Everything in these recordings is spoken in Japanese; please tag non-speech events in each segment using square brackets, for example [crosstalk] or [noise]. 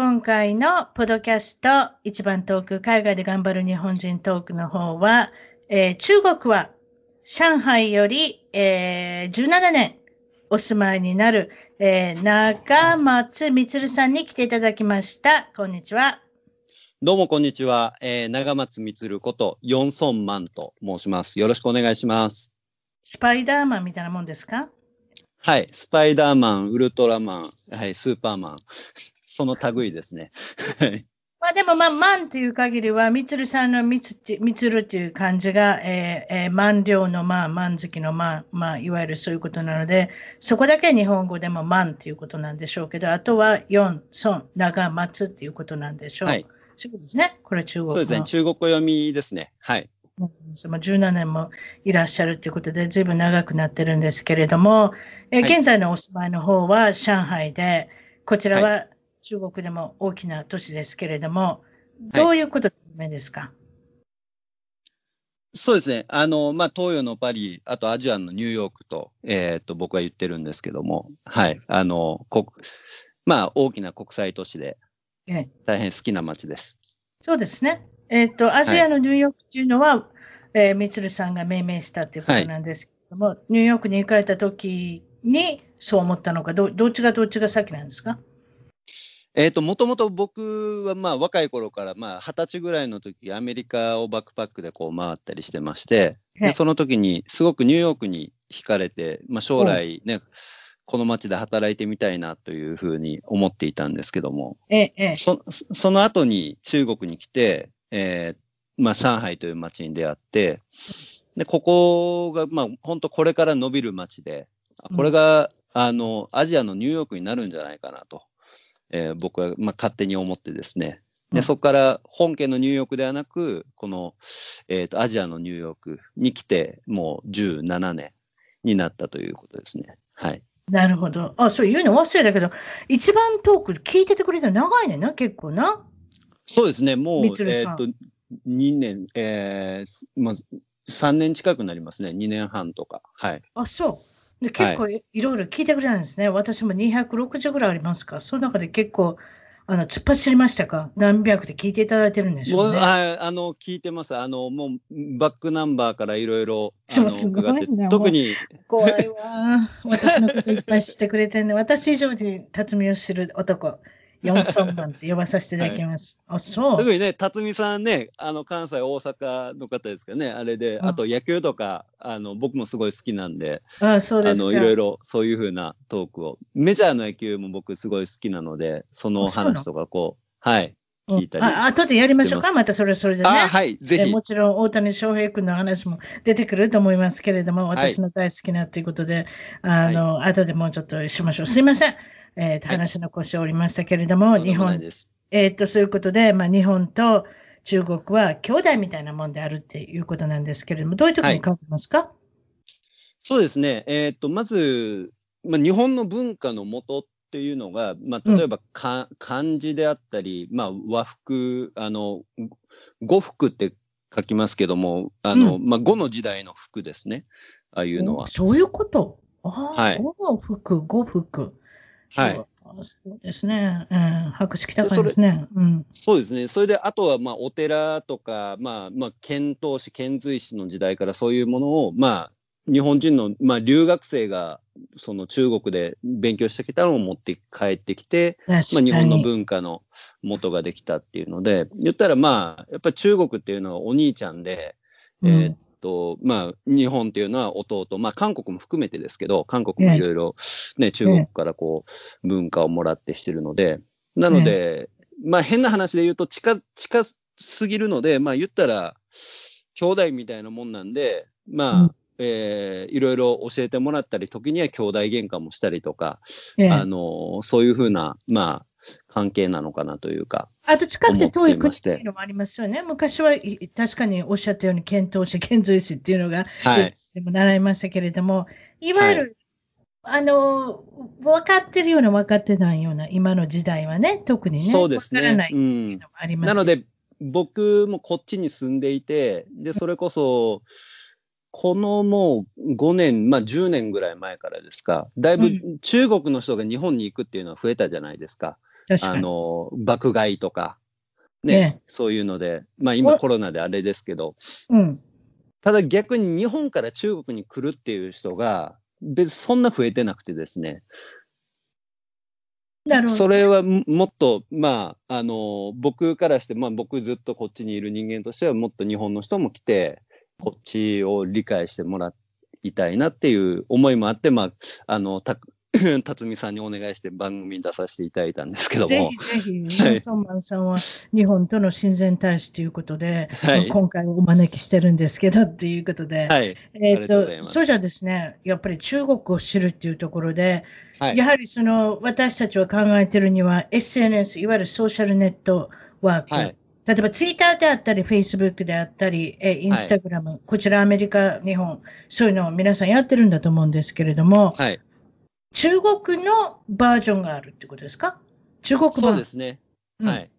今回のポッドキャスト一番トーク、海外で頑張る日本人トークの方は、えー、中国は上海より、えー、17年お住まいになる、えー、長松充さんに来ていただきました。こんにちは。どうもこんにちは。えー、長松充ことヨンソンマンと申します。よろしくお願いします。スパイダーマンみたいなもんですか？はい、スパイダーマン、ウルトラマン、はい、スーパーマン。その類ですね。まあでも、まあ、万っていう限りは、みつるさんのみつみつるっていう感じが、えーえー、万両のまあ、万月のまあ、まあ、いわゆるそういうことなので、そこだけ日本語でも万っていうことなんでしょうけど、あとは四、孫、長松っていうことなんでしょう。はい。そうですね。これ中国そうですね。中国読みですね。はい。その17年もいらっしゃるということで、ずいぶん長くなってるんですけれども、え現在のお住まいの方は上海で、こちらは中国でも大きな都市ですけれども、どういうことですか、はい、そうですね。あの、まあ、東洋のパリ、あとアジアのニューヨークと、えー、っと、僕は言ってるんですけども、はい。あの、こまあ、大きな国際都市で、大変好きな街です。そうですね。えっ、と、アジアのニューヨークっていうのは、はい、えー、みつるさんが命名したということなんですけども、はい、ニューヨークに行かれた時にそう思ったのか、どどっちがどっちが先なんですか？えっ、と、もともと僕はまあ若い頃からまあ二十歳ぐらいの時アメリカをバックパックでこう回ったりしてまして、でその時にすごくニューヨークに惹かれて、まあ、将来ね、この街で働いてみたいなというふうに思っていたんですけども、ええ、そその後に中国に来て、えーまあ、上海という街に出会って、でここがまあ本当これから伸びる街で、これが、うん、あのアジアのニューヨークになるんじゃないかなと。えー、僕は、まあ、勝手に思ってですねで、そこから本家のニューヨークではなくこの、えーと、アジアのニューヨークに来てもう17年になったということですね。はい、なるほど。あそう言うの忘れたけど一番トーク聞いててくれた長いねんな結構な。そうですねもう、えーと、2年、えーまあ、3年近くなりますね2年半とか。はい、あそうで結構い,、いろいろ聞いてくれたんですね。私も260ぐらいありますか。その中で結構、あの突っ走りましたか？何百で聞いていただいてるんでしょうね。ああの聞いてます。あのもうバックナンバーからいろいろ伺って特に怖いわ。[laughs] 私のこといっぱい知ってくれてるんで、私以上に辰巳を知る男。四三番って呼ばさせていただきます。はい、あ、そう。特にね、辰巳さんね、あの関西、大阪の方ですかね、あれで、あと野球とか、あの僕もすごい好きなんで、あそうですあのいろいろそういうふうなトークを、メジャーの野球も僕すごい好きなので、その話とかこう、はい、聞いたりあ。後でやりましょうか、またそれそれでね。はい、ぜひ。もちろん大谷翔平君の話も出てくると思いますけれども、私の大好きなということで、はい、あの、はい、後でもうちょっとしましょう。すいません。えー、話残しておりましたけれども、はい、日本、えー、っと、そういうことで、まあ、日本と中国は兄弟みたいなもんであるっていうことなんですけれども、どういうところに書い。てますか、はい、そうですね、えー、っと、まず、まあ、日本の文化のもとっていうのが、まあ、例えばか、うん、漢字であったり、まあ、和服、あの、呉服って書きますけども、あの、うん、まあ、呉の時代の服ですね。ああいうのは。そういうこと？ああ、はい、呉の服、呉服。はい。そうですね。うん、博識高いですね。うん、そうですね。それで、あとは、まあ、お寺とか、まあ、まあ、遣唐使、遣隋使の時代からそういうものを、まあ、日本人の、まあ、留学生が、その中国で勉強してきたのを持って帰ってきて、まあ、日本の文化の元ができたっていうので、言ったら、まあ、やっぱり中国っていうのはお兄ちゃんで、うん、えー、と、まあ、日本っていうのは弟、まあ、韓国も含めてですけど、韓国もいろいろね、中国からこう、文化をもらってしてるので、なので、まあ、変な話で言うと近、近すぎるので、まあ、言ったら、兄弟みたいなもんなんで、まあ、うん。えー、いろいろ教えてもらったり、時には兄弟喧嘩もしたりとか、ええ、あのそういうふうな、まあ、関係なのかなというか。あと近くて遠い国っていうのもありますよね。昔は確かにおっしゃったように、遣唐使、遣隋使っていうのが、はい、でも習いましたけれども、いわゆる、はい、あの分かってるような分かってないような今の時代はね、特にね、そうですね。分からないっていうのもあります、うん、なので、僕もこっちに住んでいて、で、それこそ、このもう5年、まあ10年ぐらい前からですか、だいぶ中国の人が日本に行くっていうのは増えたじゃないですか。あの、爆買いとか、ね、ねそういうので、まあ今コロナであれですけど、うん、ただ逆に日本から中国に来るっていう人が、別そんな増えてなくてですね、それはもっと、まあ、あの僕からして、まあ、僕ずっとこっちにいる人間としてはもっと日本の人も来てこっちを理解してもらいたいなっていう思いもあって、まあ、あのた [laughs] 辰巳さんにお願いして番組に出させていただいたんですけども。ぜひぜひ、マンソンマンさんは日本との親善大使ということで、はい、今回お招きしてるんですけどっていうことで、はい、えっ、と、そうじゃですね、やっぱり中国を知るっていうところで、はい、やはりその私たちは考えてるには SNS、いわゆるソーシャルネットワーク、はい、例えばツイッターであったり、フェイスブックであったり、えインスタグラム、はい、こちらアメリカ、日本、そういうのを皆さんやってるんだと思うんですけれども、はい、中国のバージョンがあるってことですか？中国版。そうですね。うん、はい。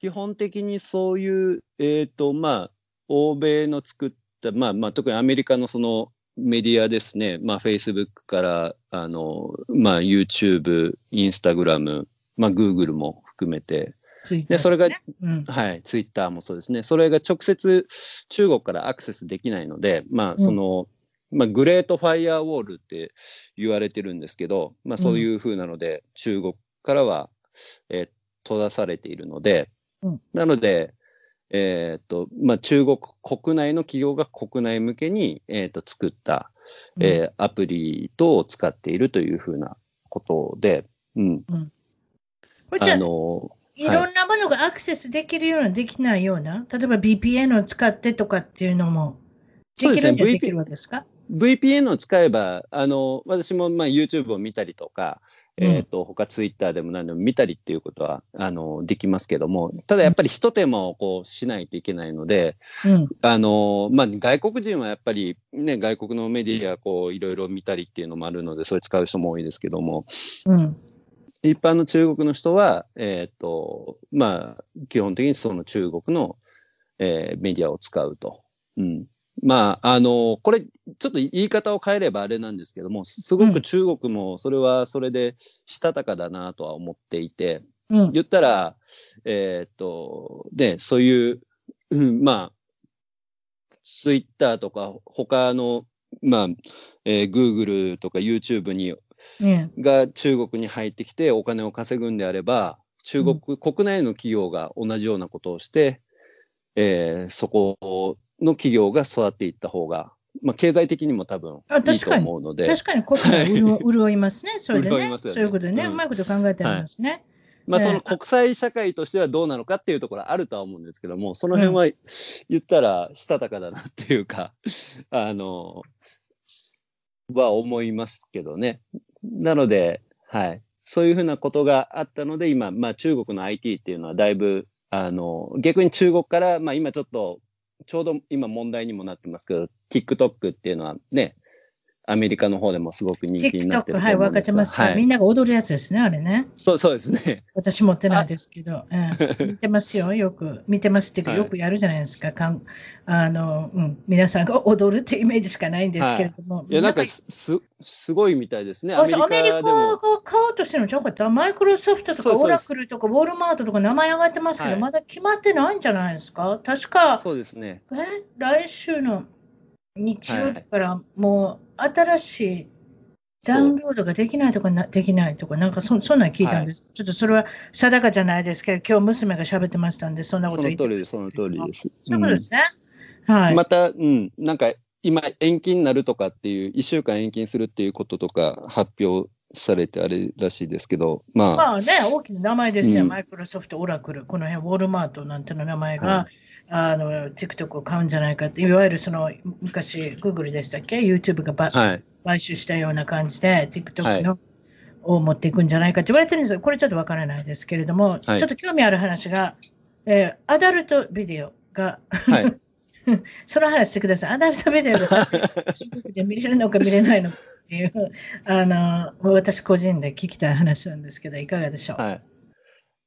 基本的にそういう、えっ、ー、と、まあ、欧米の作った、まあ、まあ、特にアメリカのそのメディアですね、まあ、Facebook から、あの、まあ、YouTube、Instagram、まあ、Google も含めて、ね、でそれが、うん、はい、ツイッターもそうですね、それが直接中国からアクセスできないので、まあ、その、うん、まあ、グレートファイアウォールって言われてるんですけど、まあ、そういうふうなので、うん、中国からは、えー、閉ざされているので、なので、えーとまあ、中国国内の企業が国内向けに、えーと、作った、えー、アプリ等を使っているというふうなことで、うん。うん、あのい。ろんなものがアクセスできるような、できないような、例えば VPN を使ってとかっていうのもできるんできるわけですか？VPN を使えば、あの私もまあ YouTube を見たりとか、えっ、と、他ツイッターでも何でも見たりっていうことは、あの、できますけども、ただやっぱり一手間をこうしないといけないので、うん、あの、まあ、外国人はやっぱりね、外国のメディアこういろいろ見たりっていうのもあるので、それ使う人も多いですけども、うん、一般の中国の人は、えっ、と、まあ、基本的にその中国の、えー、メディアを使うと。うん。まあ、あの、これ、ちょっと言い方を変えればあれなんですけども、すごく中国もそれはそれでしたたかだなとは思っていて、うん、言ったら、えー、っと、で、そういう、うん、まあ、ツイッターとか他の、まあ、えー、Google とか YouTube に、が中国に入ってきてお金を稼ぐんであれば、中国、うん、国内の企業が同じようなことをして、えー、そこの企業が育っていった方が、まあ、経済的にも多分いいと思うので。確かに、国内潤潤いますね、それでね。ねそういうことでね、うん、うまいこと考えてありますね。はいまあ、その国際社会としてはどうなのかっていうところあるとは思うんですけども、その辺は言ったらしたたかだなっていうか、[laughs] あの、は思いますけどね。なので、はい。そういうふうなことがあったので、今、まあ中国の IT っていうのはだいぶ、あの、逆に中国から、まあ今ちょっとちょうど今問題にもなってますけど、TikTok っていうのはね、アメリカの方でもすごく人気になってるはい、分かってます、はい、みんなが踊るやつですね、あれね。そうそうですね。私持ってないですけど、[laughs] えー、見てますよ、よく。見てますっていうか、よくやるじゃないですか。かんあのうん、皆さんが踊るっていうイメージしかないんですけれども。はい、いや、なんかすすごいみたいですね。アメリカが買おうとしてるのちゃうかったマイクロソフトとかオラクルとかウォールマートとか名前上がってますけど、はい、まだ決まってないんじゃないですか？確か、そうですね。え？来週の日曜日からもう新しいダウンロードができないとかな、できないとか、なんかそそんなん聞いたんです、はい、ちょっとそれは定かじゃないですけど、今日娘が喋ってましたんで、そんなこと言ってその通りです、その通りです。そういうことですね。はい。また、うん、なんか今延期になるとかっていう、1週間延期にするっていうこととか発表されてあれらしいですけど、まあ、まあね、大きな名前ですよ。うんマイクロソフト、オラクル、この辺、ウォールマートなんての名前が、はあの TikTok を買うんじゃないかって、いわゆるその昔、Google でしたっけ ?YouTube がば、はい、買収したような感じで、は TikTok いの、を持っていくんじゃないかって言われてるんですよ。これちょっとわからないですけれども、はいちょっと興味ある話が、えーアダルトビデオが、はい。[laughs] [laughs] その話してください。アダルトビデオが中国で見れるのか見れないのかっていう、あの、私個人で聞きたい話なんですけど、いかがでしょう？はい。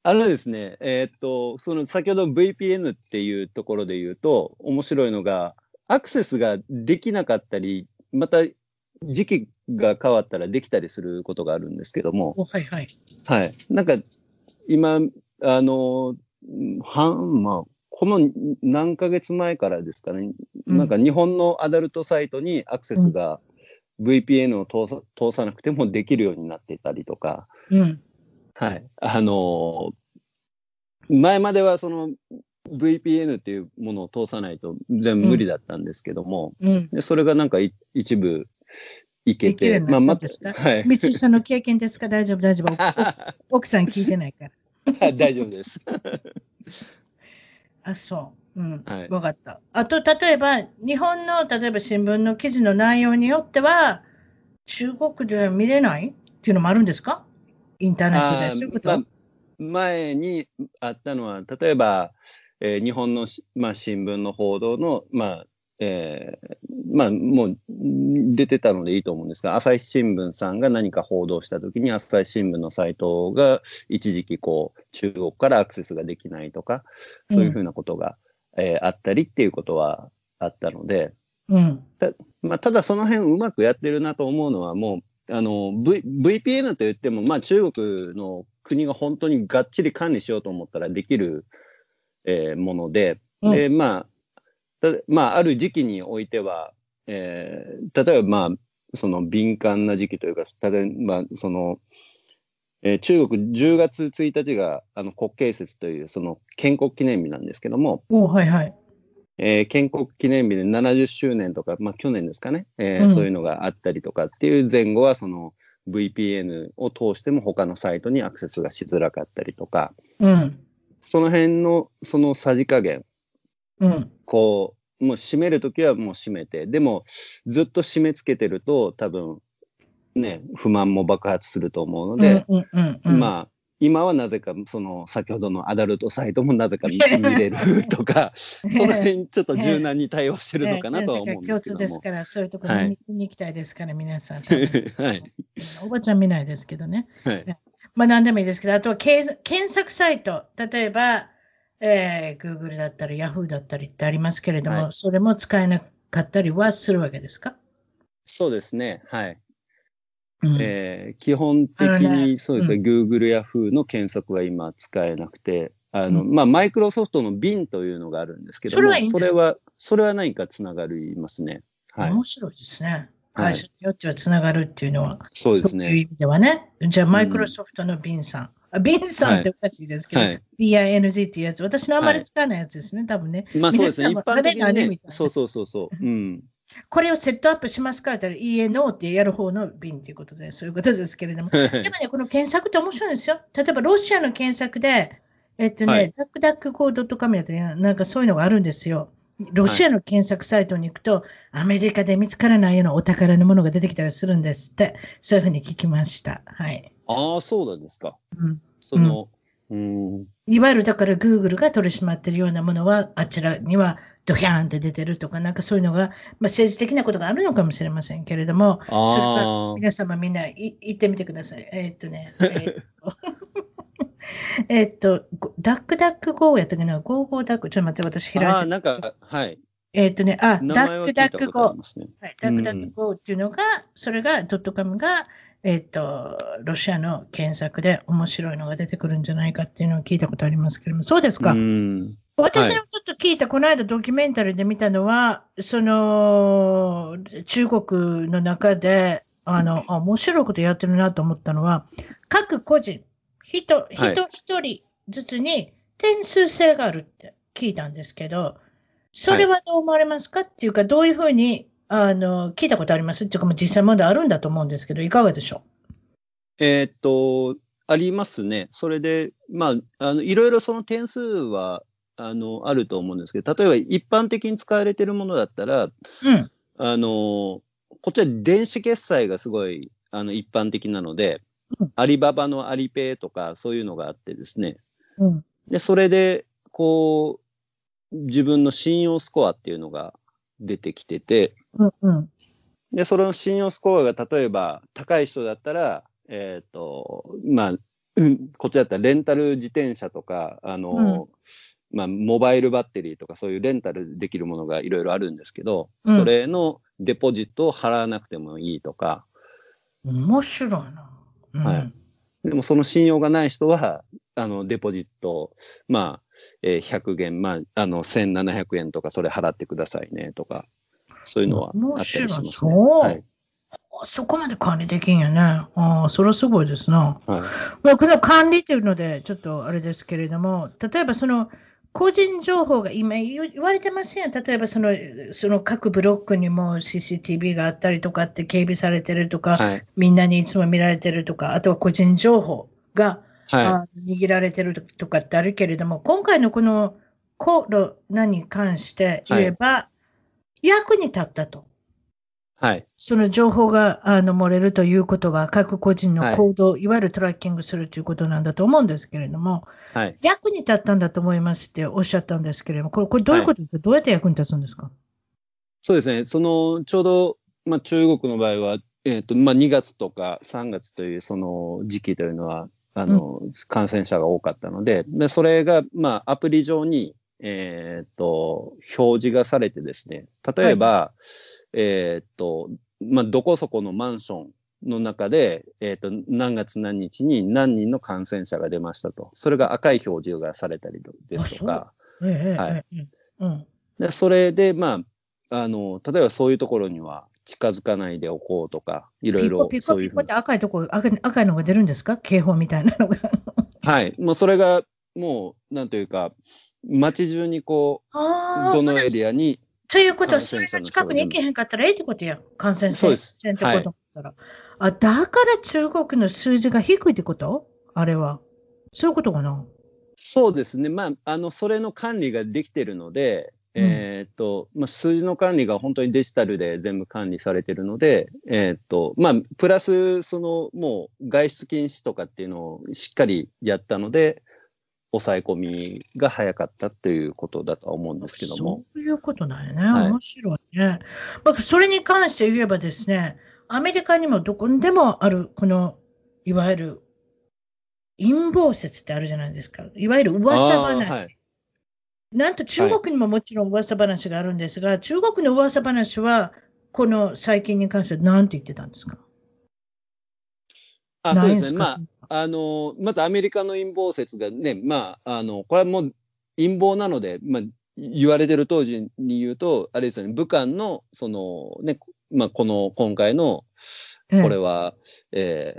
あのですね、えーっと、その先ほど VPN っていうところで言うと、面白いのが、アクセスができなかったり、また時期が変わったらできたりすることがあるんですけども、おはいはい。はい。なんか、今、あの、半、まあ、この何ヶ月前からですかね、うんなんか日本のアダルトサイトにアクセスが VPN を通さ通さなくてもできるようになっていたりとか、うん。はい。あのー前まではその VPN っていうものを通さないと全部無理だったんですけども、うん。でそれがなんかい一部いけて、できるようになったはい。三井さんの経験ですか？大丈夫、大丈夫。奥さん聞いてないから。[laughs] 大丈夫です。あ、そう。うん。はいわかった。あと、例えば、日本の、例えば新聞の記事の内容によっては、中国では見れない？っていうのもあるんですか？インターネットで。そういうこと、まあ前にあったのは、例えば、えー日本のし、まあ、新聞の報道の、まあえーまあ、もううん出てたのでいいと思うんですが、朝日新聞さんが何か報道したときに、朝日新聞のサイトが一時期こう、中国からアクセスができないとか、そういうふうなことが、えーあったりっていうことはあったので、うん。まあ、ただその辺うまくやってるなと思うのはもうあの、v、VPN といっても、まあ、中国の国が本当にがっちり管理しようと思ったらできる、えーもので、うんでまあたまあ、ある時期においては、えー例えば、まあ、その敏感な時期というか例えばその、えー中国10月1日があの国慶節というその建国記念日なんですけども、おはいはい。えー建国記念日で70周年とか、まあ、去年ですかね、えーうんそういうのがあったりとかっていう前後はその VPN を通しても他のサイトにアクセスがしづらかったりとかうん。その辺のそのさじ加減うん。こうもう閉めるときはもう閉めてでもずっと締め付けてると多分ね不満も爆発すると思うので、うんうんうん、まあ今はなぜかその先ほどのアダルトサイトもなぜか見 [laughs] 見れるとか [laughs] その辺ちょっと柔軟に対応してるのかなとは思うんですけども共通です。から、そういうところはいに見に行きたいですから、皆さん。はいおばちゃん見ないですけどね。はいまあ何でもいいですけど、あとは検検索サイト、例えば、えー、Google だったり Yahoo だったりってありますけれども、はいそれも使えなかったりはするわけですか、そうですね。はい。うんえー基本的にそうですね、う Google、Yahoo の検索が今使えなくて、あの、うんまあ、マイクロソフトの Bing というのがあるんですけども、それはいいそれは、それは何かつながりますね。はい。面白いですね。はい会社によってはつながるっていうのは、そうですね。そういう意味ではね。じゃあ、マイクロソフトのビンさん。あビンさんっておかしいですけど、はい BING っていうやつ、私のあまりはい使わないやつですね、多分ね。まあそうですね。一般的にねそうそうそうそう。うん。これをセットアップしますかって言ったら、いいえ、ノーってやる方の Bing ということで、そういうことですけれども。でもね、この検索って面白いんですよ。例えば、ロシアの検索で、えっとね、はいダックダックコード .com やったら、なんかそういうのがあるんですよ。ロシアの検索サイトに行くと、アメリカで見つからないようなお宝のものが出てきたりするんですって、そういうふうに聞きました。はい。ああ、そうなんですか。うん、その、うん、いわゆるだから Google が取り締まっているようなものは、あちらにはドヒャーンって出てるとか、なんかそういうのが、まあ、政治的なことがあるのかもしれませんけれども、それは皆様みんない行ってみてください。えーっとね、えーっと [laughs] えーっと、ご DuckDuckGo やったっけな、 Go Go Duck、ちょっと待って、私開いて。ああ、なんか、はい。えーっとね、あ、 DuckDuckGo とありますね。はい、 DuckDuckGo っていうのが、それが、 dot com が、えーっと、ロシアの検索で面白いのが出てくるんじゃないかっていうのを聞いたことありますけれども、そうですか。うん。私のちょっと聞いた、この間ドキュメンタリーで見たのは、その、中国の中で、あの、あ面白いことやってるなと思ったのは、各個人、人、はい人一人ずつに点数制があるって聞いたんですけど、それはどう思われますか、っていうか、どういうふうに、あの、聞いたことあります？っていうか、もう実際まだあるんだと思うんですけど、いかがでしょえーっと、ありますね。それで、まあ、あの、いろいろその点数は、あの、あると思うんですけど、例えば一般的に使われているものだったら、ううん。あの、こっちは電子決済がすごい、あの、一般的なのでうん、アリババのアリペイとかそういうのがあってですね。うん。で、それで、こう、自分の信用スコアっていうのが出てきてて、うん。うん。で、その信用スコアが例えば高い人だったら、えっ、と、まあ、うんこっちだったらレンタル自転車とか、あの、まあ、モバイルバッテリーとかそういうレンタルできるものがいろいろあるんですけど、うんそれのデポジットを払わなくてもいいとか、面白いな。うん、はいでもその信用がない人は、あの、デポジット、まあ、えー100元、まあ、あの、1700円とかそれ払ってくださいねとか、そういうのはあったりしますね。そうはい。あそこまで管理できんやね。ああ、それはすごいですな。はい。まあ、この管理っていうので、ちょっとあれですけれども、例えばその、個人情報が今言言われてますやん。例えばその、その各ブロックにも CCTV があったりとかって警備されてるとか、はい。みんなにいつも見られてるとか、あとは個人情報が、はあ握られてるとかってあるけれども、今回のこのコロナに関して言えば、役に立ったと。い。はい。その情報があの漏れるということは、各個人の行動、い、わゆるトラッキングするということなんだと思うんですけれども、はい。役に立ったんだと思いますっておっしゃったんですけれども、これこれどういうことですか、どうやって役に立つんですか？そうですね。その、ちょうど、まあ、中国の場合は、えっ、と、まあ、2月とか3月というその時期というのは、あの、感染者が多かったので、でそれが、まあ、アプリ上に、えっ、と、表示がされてですね、例えば、えっ、と、まあ、どこそこのマンションの中で、えっ、と、何月何日に何人の感染者が出ましたと。それが赤い表示がされたりですとか、それで、まあ、あの、例えばそういうところには近づかないでおこうとか、いろいろピコピコそういうふうにピコって。赤いとこ赤い、赤いのが出るんですか？警報みたいなのが。[laughs] はい。もうそれが、もう、なんというか、街中にこう、どのエリアに、ということは、感それが近くに行けへんかったらええってことや。感染そうですせんってことだったら。あ、だから中国の数字が低いってこと？あれは。そういうことかな？そうですね。まあ、あの、それの管理ができてるので、うんえーっと、まあ、数字の管理が本当にデジタルで全部管理されてるので、えーっと、まあ、プラス、その、もう外出禁止とかっていうのをしっかりやったので、抑え込みが早かったということだとは思うんですけども。そういうことなんやね。はい面白いね。まあ、それに関して言えばですね、アメリカにもどこにでもある、この、いわゆる陰謀説ってあるじゃないですか。いわゆる噂話。なんと中国にももちろん噂話があるんですが、中国の噂話は、この最近に関しては何て言ってたんですか？あ、そうですね。まあ、あの、まずアメリカの陰謀説がね、まあ、あの、これはもう陰謀なので、まあ、言われてる当時に言うと、あれですよね、武漢の、その、ね、まあ、この、今回の、ええこれは、え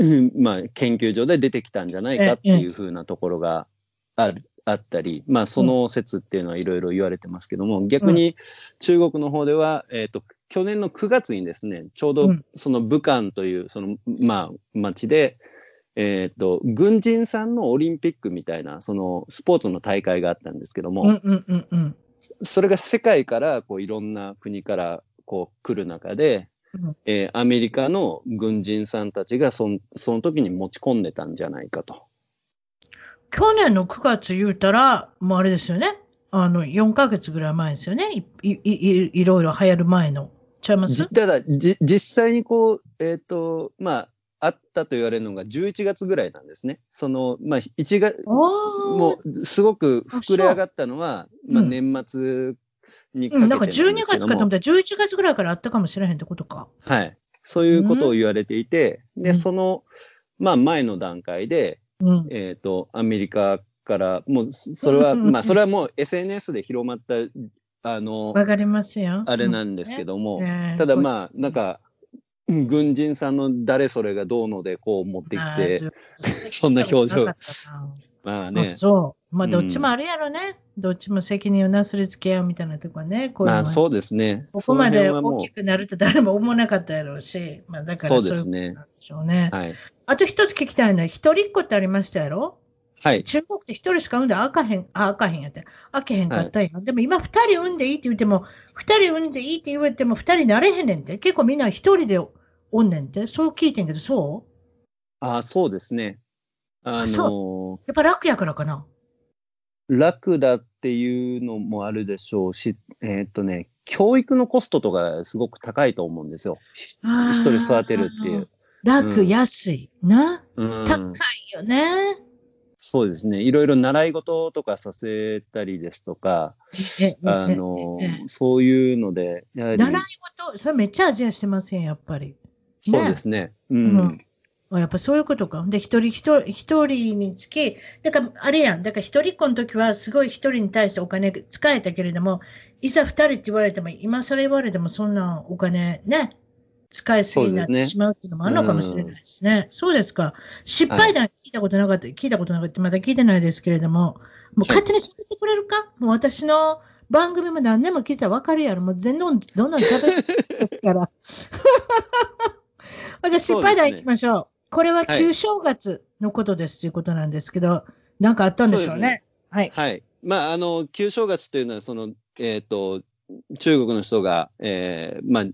ーまあ、研究所で出てきたんじゃないかっていうふうなところがある。あったり、まあ、その説っていうのはいろいろ言われてますけども、逆に中国の方では、えっ、と、去年の9月にですね、ちょうどうんその武漢という、その、まあ、町で、えっ、と、軍人さんのオリンピックみたいな、その、スポーツの大会があったんですけども、うんうんうんうん。それが世界から、こう、いろんな国から、こう、来る中で、うんえーアメリカの軍人さんたちがその時に持ち込んでたんじゃないかと。去年の9月言うたら、もうあれですよね。あの、4ヶ月ぐらい前ですよね。いいいいいろいろ流行る前の。ちゃいます？じただじ、実際にこう、えっ、と、まあ、あったと言われるのが11月ぐらいなんですね。その、まあ、1月、ももう、すごく膨れ上がったのは、まあ、うん年末にかうん、けてなんか12なんですけども月かと思ったら11月ぐらいからあったかもしれへんってことか。はい。そういうことを言われていて、で、うんその、まあ、前の段階で、うん。えっ、と、アメリカから、もう、それは、うんうんうんまあ、それはもう SNS で広まった、あの、わかりますよ。あれなんですけども、ねただまあ、なんか、うん軍人さんの誰それがどうのでこう持ってきて、[laughs] そんな表情まああね、そう。まあ、うんどっちもあるやろね。どっちも責任をなすりつけ合うみたいなとこね。こうまあそうですね。ここまで大きくなると誰も思わなかったやろうし、まあだからそうですねいことなんでしょうね。うはい。あと一つ聞きたいのは、一人っ子ってありましたやろ？はい。中国って一人しか産んであかへん、あ、あかへんやって、あけへんかったんや。でも今二人産んでいいって言っても、二人産んでいいって言われても二人なれへんねんって。結構みんな一人でおんねんって。そう聞いてんけど、そう？あそうですね。ああそのやっぱ楽やからかな。楽だっていうのもあるでしょうし、えーっとね、教育のコストとかすごく高いと思うんですよ。一人育てるっていう。楽、うん安い。な。うん高いよね。そうですね。いろいろ習い事とかさせたりですとか、ええあえのええ、そういうので、習い事、それめっちゃアジアしてません、やっぱり。そうですね。ううんん。あやっぱそういうことか。で、一人一人一人につき、だからあれやん、だから一人っ子の時はすごい一人に対してお金使えたけれども、いざ二人って言われても、今更言われてもそんなお金ね、使いすぎになってしまうっていうのもあるのかもしれないですね。そうですか。失敗談聞いたことなかった、聞いたことなかった、まだ聞いてないですけれども、もう勝手に喋ってくれるか、もう私の番組も何年も聞いたら分かるやろ。もう全然どんどん食べるから。じゃあ失敗談いきましょう。これは旧正月のことですということなんですけど、なんかあったんでしょうね。はい。はい。まあ、あの、旧正月というのは、その、えっ、と、中国の人が、えーまあ、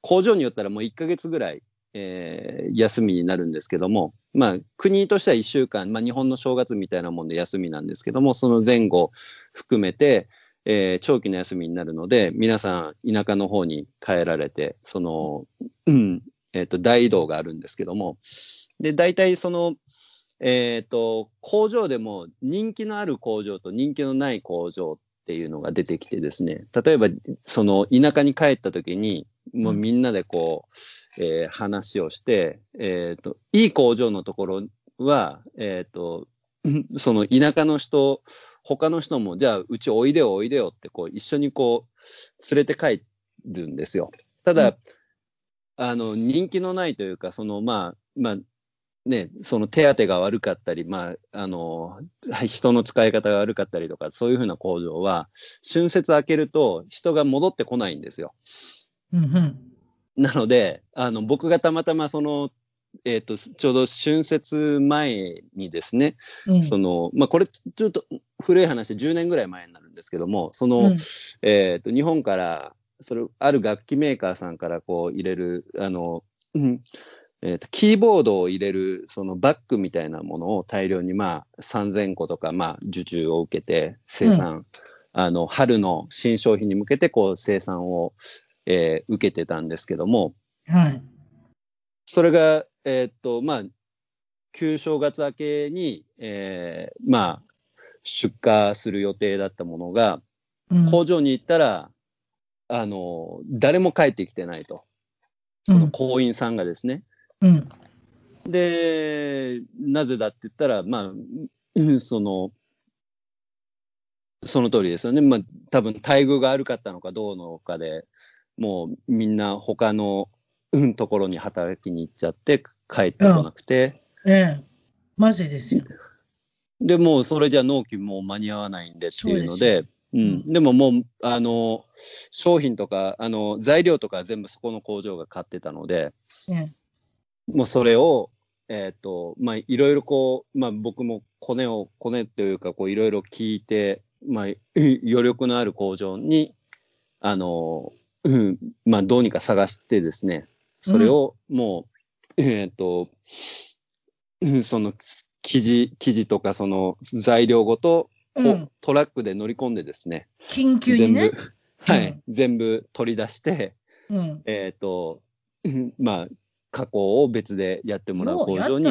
工場によったらもう1ヶ月ぐらい、えー休みになるんですけども、まあ、国としては1週間、まあ、日本の正月みたいなもんで休みなんですけども、その前後含めて、えー長期の休みになるので、皆さん田舎の方に帰られて、その、うん、えっ、と、大移動があるんですけども、で、大体その、えっ、と、工場でも人気のある工場と人気のない工場っていうのが出てきてですね、例えば、その田舎に帰った時に、もうみんなでこう、えー話をして、えっ、と、いい工場のところは、えっ、と、その田舎の人、他の人も、じゃあ、うちおいでよおいでよって、こう、一緒にこう、連れて帰るんですよ。ただ、うん。あの、人気のないというか、その、まあ、まあ、ね、その手当が悪かったり、まあ、あの、はい人の使い方が悪かったりとか、そういうふうな工場は、春節明けると人が戻ってこないんですよ。うんうん。なので、あの、僕がたまたまその、えっ、と、ちょうど春節前にですね、うんその、まあ、これ、ちょっと古い話で10年ぐらい前になるんですけども、その、うんえっ、と、日本から、それ、ある楽器メーカーさんからこう入れる、あの、うんえーとキーボードを入れるそのバッグみたいなものを大量にまあ3000個とかまあ受注を受けて生産、あの春の新商品に向けてこう生産を、えー受けてたんですけども。はい。それがえーっとまあ旧正月明けに、えーまあ出荷する予定だったものがうん。工場に行ったら、あの誰も帰ってきてないと。その工員さんがですね、うん。で、なぜだって言ったら、まあ、うんその、その通りですよね。まあ、多分待遇が悪かったのかどうのかで、もうみんな他の、うん、ところに働きに行っちゃって帰ってこなくて、ええ。まずいですよ。で、もうそれじゃ納期もう間に合わないんでっていうので、ううんん、でももう、あの、商品とか、あの、材料とか全部そこの工場が買ってたので、えもうそれを、えっ、と、まあ、いろいろこう、まあ、僕もコネを、コネというか、こう、いろいろ聞いて、まあ、余力のある工場に、あの、うんまあ、どうにか探してですね、それをもう、えっ、と、うんその、生地、生地とか、その材料ごと、こうんトラックで乗り込んでですね、緊急に全部、ね。はい、うん全部取り出して、うん。えっ、と、うんまあ、加工を別でやってもらう工場に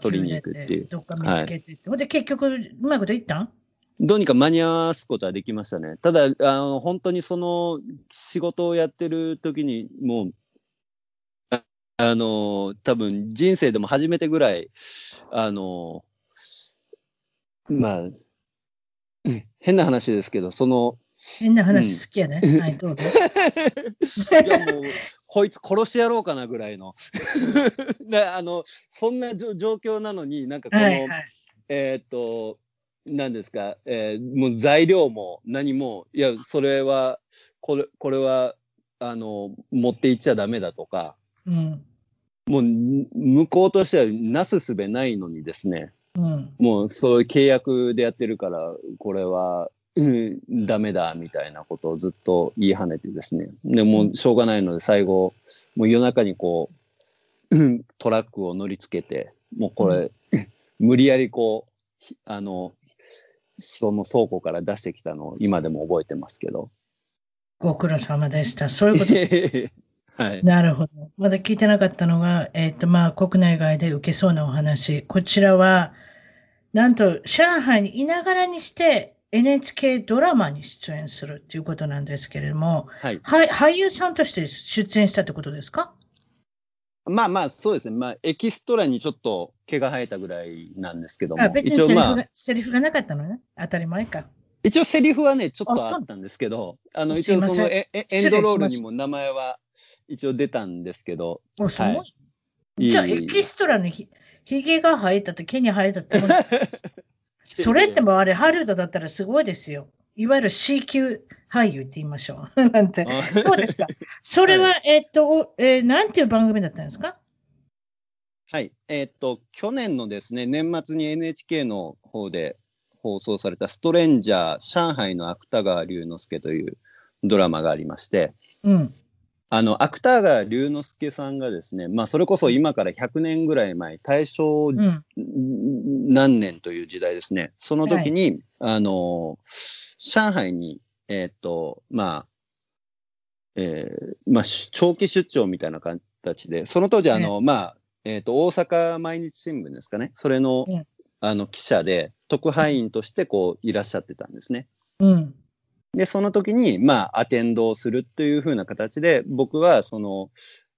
取りにで行くっていうどっか見つけてって。ほんで、結局、うまいこと言ったん？どうにか間に合わすことはできましたね。ただ、あの本当にその仕事をやってる時にもう、ああの、多分人生でも初めてぐらい、あの、まあ、うん変な話ですけど、その、変な話好きやね。はい、どうぞ。[laughs] いやもう、こいつ殺してやろうかなぐらいの。[laughs] であの、そんな状況なのに、なんかこの、はいはい。えーっと、なんですか、えーもう材料も何も、いや、それは、これ、これは、あの、持っていっちゃダメだとか、うん。もう、向こうとしてはなすすべないのにですね、うん。もうそういう契約でやってるから、これは、うん、ダメだみたいなことをずっと言い跳ねてですね。でもうしょうがないので最後、もう夜中にこう、うんトラックを乗り付けて、もうこれ、無理やりこう、ひあの、その倉庫から出してきたのを今でも覚えてますけど。ご苦労様でした。そういうことです。[laughs] はい。なるほど。まだ聞いてなかったのが、えっ、と、まあ、国内外で受けそうなお話。こちらは、なんと、上海にいながらにして、NHK ドラマに出演するということなんですけれども、はい。はい俳優さんとして出演したってことですか？まあまあ、そうですね。まあ、エキストラにちょっと毛が生えたぐらいなんですけどもあ、別にセリフが、、セリフがなかったのね？当たり前か。一応セリフはね、ちょっとああったんですけど、あの、す一応そのエエエンドロールにも名前は一応出たんですけど、お、すごい。はいじゃあ、エキストラのひひげが生えたと毛に生えたってもの [laughs] それってもうあれ、ハリウッドだったらすごいですよ。いわゆる C 級俳優って言いましょう。[laughs] なんて。あそうですか。[laughs] それは、えっと、おえーなんていう番組だったんですか？はい。えーっと、去年のですね、年末に NHK の方で放送されたストレンジャー上海の芥川龍之介というドラマがありまして、うん。あの、芥川龍之介さんがですね、まあ、それこそ今から100年ぐらい前、大正うん。何年という時代ですね。その時に、あの、上海に、えーっと、まあ、えーまあ、し長期出張みたいな形で、その当時、あの、まあ、えーっと、大阪毎日新聞ですかね。それの、うんあの、記者で、特派員として、こう、いらっしゃってたんですね。うん。で、その時に、まあ、アテンドをするというふうな形で、僕は、その、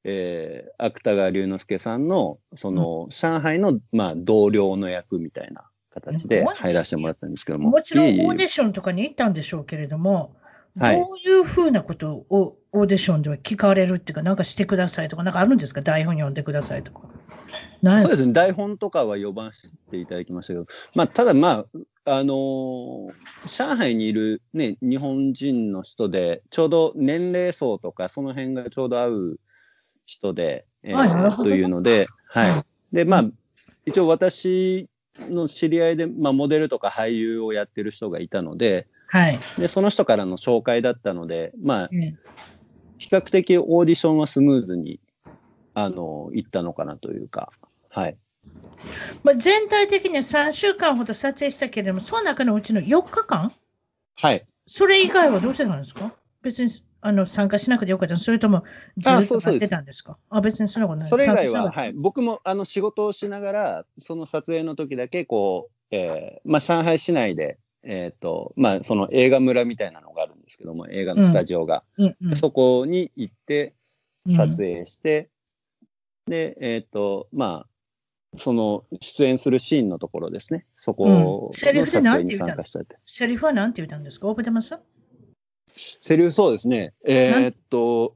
えー芥川龍之介さんの、その、上海の、まあ、同僚の役みたいな形で入らせてもらったんですけども。もちろんオーディションとかに行ったんでしょうけれども、はい。どういうふうなことをオーディションでは聞かれるっていうか、なんかしてくださいとか、なんかあるんですか？台本読んでくださいとか？そうですね、台本とかは呼ばせていただきましたけど、まあ、ただまあ、あのー上海にいるね、日本人の人で、ちょうど年齢層とか、その辺がちょうど合う人で、えーというので、はいはい。で、まあ、一応私の知り合いで、まあ、モデルとか俳優をやってる人がいたので、はい。で、その人からの紹介だったので、まあ、え比較的オーディションはスムーズに、あの、いったのかなというか、はい。まあ、全体的には3週間ほど撮影したけれども、その中のうちの4日間？はい。それ以外はどうしてたんですか？別にあの参加しなくてよかった。のそれともずっと待ってたんですか？あ別にそんなことない。それ以外は、はい、僕もあの仕事をしながら、その撮影の時だけこう、えーまあ、上海市内で、えっ、と、まあ、その映画村みたいなのがあるんですけども、映画のスタジオが。うん。うん。でそこに行って、うん。撮影して、で、えっ、と、まあ、その出演するシーンのところですね。そこうんのセリフで何て言った。セリフは何て言ったんですか？覚えてます？セリフそうですね。えーっと、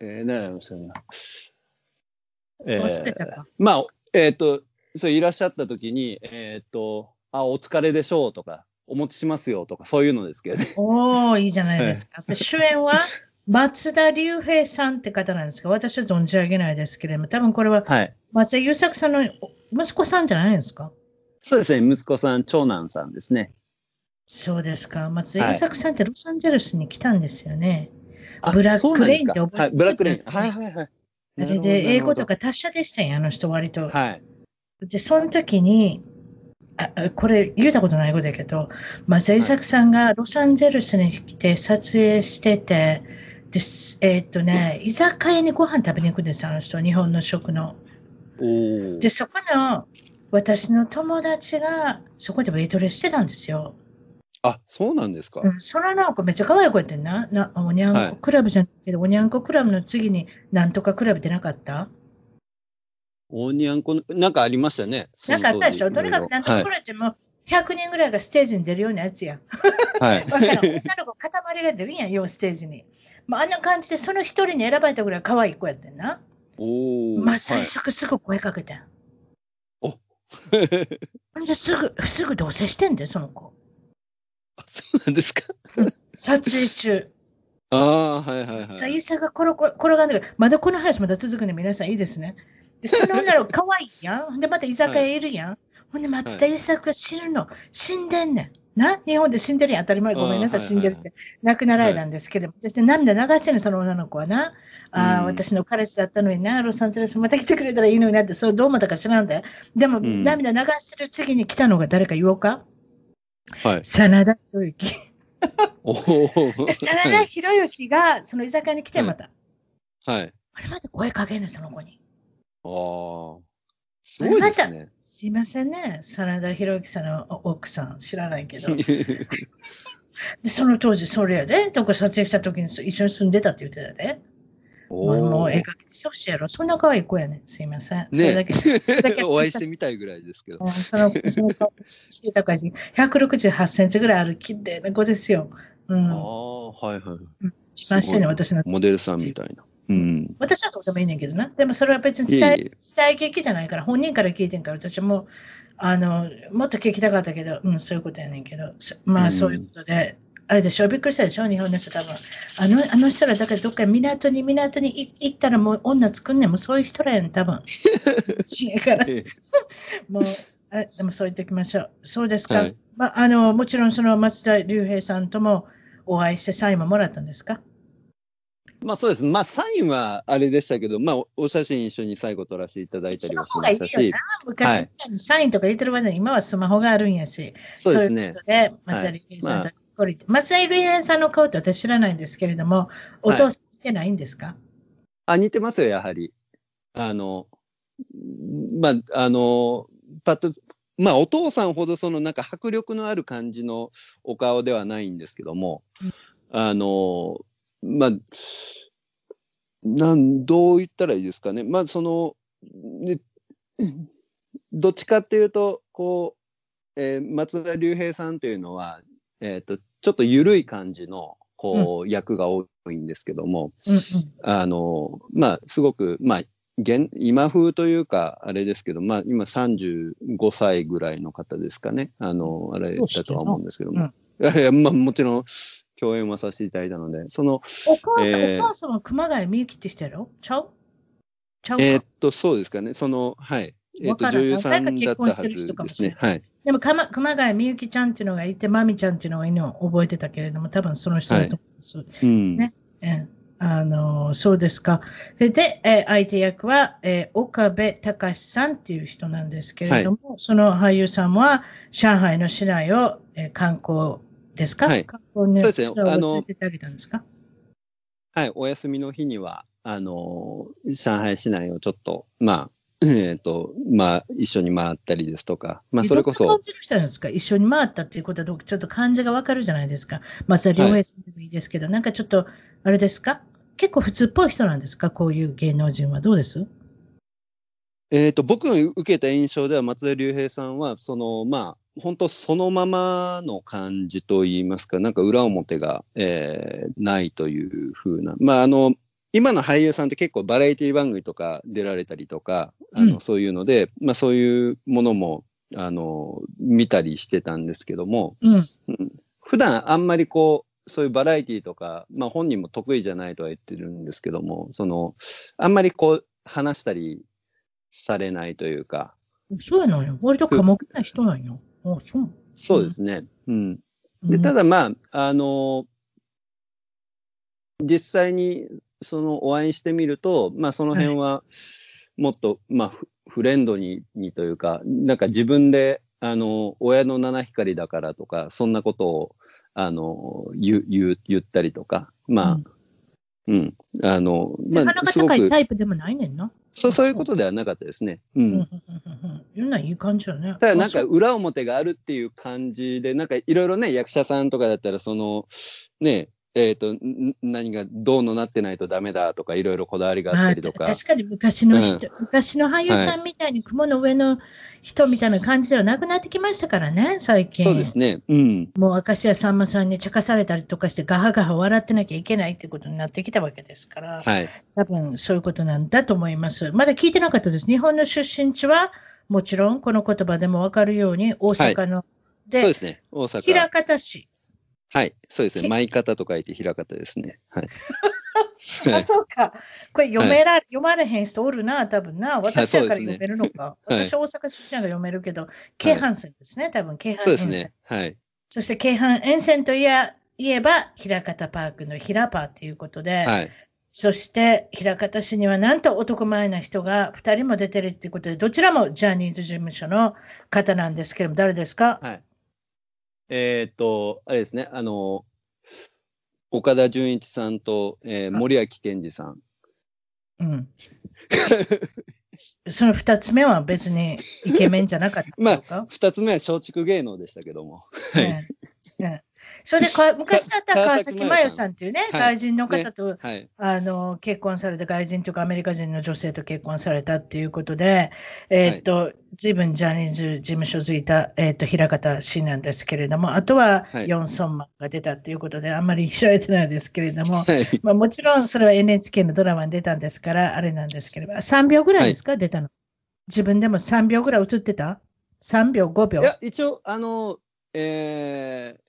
えー、何やりました。えー。まあ、えーっと、そういらっしゃった時に、えーっと、あ、お疲れでしょうとか、お持ちしますよとか、そういうのですけどね。おおいいじゃないですか。[laughs] で主演は？松田龍平さんって方なんですが、私は存じ上げないですけれども、多分これははい。松田優作さんの息子さんじゃないですか？そうですね、息子さん、長男さんですね。そうですか。松田優作さんってロサンゼルスに来たんですよね。あブラックレインって覚えてますブラックレイン。ブラックレインはいはいはい。あれで英語と。か達者でしたよ、あの人割と。はい。で、その時に、ああこれ言ったことないことだけど、松田優作さんがロサンゼルスに来て撮影してて、ですえーっとね、居酒屋にご飯食べに行くんですよ、あの人、日本の食の。で、そこの私の友達がそこでウェイトレスしてたんですよ。あ、そうなんですか。うん、そのなんかめっちゃ可愛い子やってんな。なおにゃんはいこクラブじゃなくて、おにゃんこクラブの次になんとかクラブ出なかった？おにゃんこの、なんかありましたね。なんかあったでしょ？とにかくなんとかクラブってもう100人ぐらいがステージに出るようなやつや。はい。女の子塊が出るやん、ようステージに。まあ、あんな感じでその一人に選ばれたぐらい可愛い子やってんな。おお。まあはい最初すぐ声かけたん。ほんですぐ、すぐ同棲してんで、その子。あそうなんですか？撮影中。ああ、はいはいはい。さゆさが転が転がんでる。まだこの話まだ続くね、皆さんいいですね。でその女の子可愛いやん。で、また居酒屋いるやん。ほんで、松田優作が死ぬの。死んでんねん。な日本で死んでるやん。当たり前。ごめんなさい、死んでるって。亡くなられたんですけど、そして涙流してんの、その女の子はな。あ私の彼氏だったのにな、ロサンゼルスまた来てくれたらいいのになって、そうどう思ったか知らんで。でも、ん涙流してる次に来たのが誰か言おうか？はい。真田広之。[laughs] 真田広之がその居酒屋に来てまた。はい。あれまた声かけんねんその子に。ああ。すごいですね。すいませんね、真田広之さんの奥さん、知らないけど。[laughs] でその当時、それやで、どこ撮影した時に一緒に住んでたって言ってたで。もうもう絵描きしてほしいやろ。そんな可愛い子やねん。すいません。それだねけ。それだけお会いしてみたいぐらいですけど。[laughs] うんそのその子、背高いし、168センチぐらいある綺麗な子ですよ。うあん。あ、はいはい。一番下に私の。モデルさんみたいな。うん。私はどうでもいいねんけどな。でもそれは別に伝ええ伝え劇じゃないから、本人から聞いてんから、私はもう、あの、もっと聞きたかったけど、うん、そういうことやねんけど、そまうんあそういうことで、あれでしょ、びっくりしたでしょ、日本の人多分。あのあの人ら、だからどっか港に港にい行ったらもう女作んねん、もうそういう人らやん、多分。違うから、え [laughs] もう、あでもそう言っておきましょう。そうですか。はいまあ、あの、もちろんその松田龍平さんともお会いしてサインももらったんですか？まあそうです。まあサインはあれでしたけど、まあおお写真一緒に最後撮らせていただいたりはしましたしな。。昔みたいにサインとか言ってる場合じゃない今はスマホがあるんやし。そうですねで、松田龍平さんとこり、松田龍平さんの顔って私知らないんですけれども、お父さん見てないんですか、あ、似てますよ、やはり。あの、まあ、あの、パッと、まあ、お父さんほどそのなんか迫力のある感じのお顔ではないんですけども、うんあの、まあ、なん、どう言ったらいいですかね。まあ、その、ね、どっちかっていうと、こう、えー松田龍平さんというのは、えっ、と、ちょっと緩い感じの、こう、役が多いんですけども、うんうんあの、まあ、すごく、まあ、現今風というか、あれですけど、まあ、今35歳ぐらいの方ですかね。あの、あれだとは思うんですけども。いやいや、まあ、もちろん、共演はさせていただいたので、その、お母さん、えーお母さんは熊谷みゆきって人やろちゃう？ちゃうか、えーっと、そうですかね。その、はい。えーっと、女優さんだったは誰か結婚してる人かもしれないずですね。はい。でも熊熊谷みゆきちゃんっていうのがいて、まみちゃんっていうのがいるのを覚えてたけれども、多分その人だと思います。うん。ねええあのそうですか。で、でえー相手役は、えー岡部隆さんっていう人なんですけれども、その俳優さんは上海の市内を、えー観光ですか、はい。そうですね。あのはい。お休みの日には、あの、上海市内をちょっと、まあ、[laughs] えーっと、まあ、一緒に回ったりですとか、まあ、それこそ一緒に回ったっていうことはちょっと感じがわかるじゃないですか。松田良平さんでもいいですけど、なんかちょっと、あれですか？結構普通っぽい人なんですか？こういう芸能人はどうです？えー、と僕の受けた印象では松田龍平さんはそのまあ本当そのままの感じといいますかなんか裏表が、えーないという風なまああの今の俳優さんって結構バラエティ番組とか出られたりとかあの、うんそういうので、まあ、そういうものもあの見たりしてたんですけどもうん。うん普段あんまりこうそういうバラエティとか、まあ、本人も得意じゃないとは言ってるんですけどもそのあんまりこう話したりされないというかそうやのよ。割と寡黙な人なんよ。あそう。そうですね。うん、でうんただまああの実際にそのお会いしてみると、まあ、その辺はもっと、まあ、フフレンドににというかなんか自分であの親の七光だからとかそんなことをあの言う言う言ったりとかまあうん、あのまなかなかあすごく高いタイプでもないねんな。そうそういうことではなかったですね。ううんいい感じよね。ただなんか裏表があるっていう感じでなんかいろいろね役者さんとかだったらそのねえっ、とん何がどうのなってないとダメだとかいろいろこだわりがあったりとか、まあ確かに昔の人、昔の俳優さんみたいに雲の上の人みたいな感じではなくなってきましたからね、最近。そうですねうんもう明石家さんまさんに茶化されたりとかしてガハガハ笑ってなきゃいけないってことになってきたわけですから、はい多分そういうことなんだと思います。まだ聞いてなかったです。日本の出身地はもちろんこの言葉でも分かるように、大阪の、でそうですね。大阪。枚方市。はい。そうですね。け舞方と書いて枚方ですね。はい。は [laughs] あ、いそうか。これ読めら、読まれへん人おるな、多分な。私 [laughs] やから読めるのか。はい私、大阪出身が読めるけど、京阪線ですね、多分京阪そうです。ね。はい。そして京阪沿線といえ言えば、枚方パークの平パーということで、はい。そして枚方市にはなんと男前な人が2人も出てるということで、どちらもジャニーズ事務所の方なんですけども、誰ですか？はい。えーっと、あれですね。あの、岡田准一さんと、えーあ森脇健児さん。うん。[laughs] その2つ目は別にイケメンじゃなかったんでしょうか、[laughs] 二つ目は松竹芸能でしたけども。はい。ねねそれでか昔だったら川崎麻世さんっていうね、はい外人の方と、はい。あの結婚された外人というかアメリカ人の女性と結婚されたっていうことで、えーっと、随分ジャニーズ事務所づいた、えーっと、平方氏なんですけれども、あとははいヨン・ソンマンが出たっていうことで、あんまり知られてないですけれども、はい。まあ、もちろんそれは NHK のドラマに出たんですから、あれなんですけれども、3秒ぐらいですか、出たの。自分でも3秒ぐらい映ってた ?3 秒、5秒？い。や、一応、あの、えー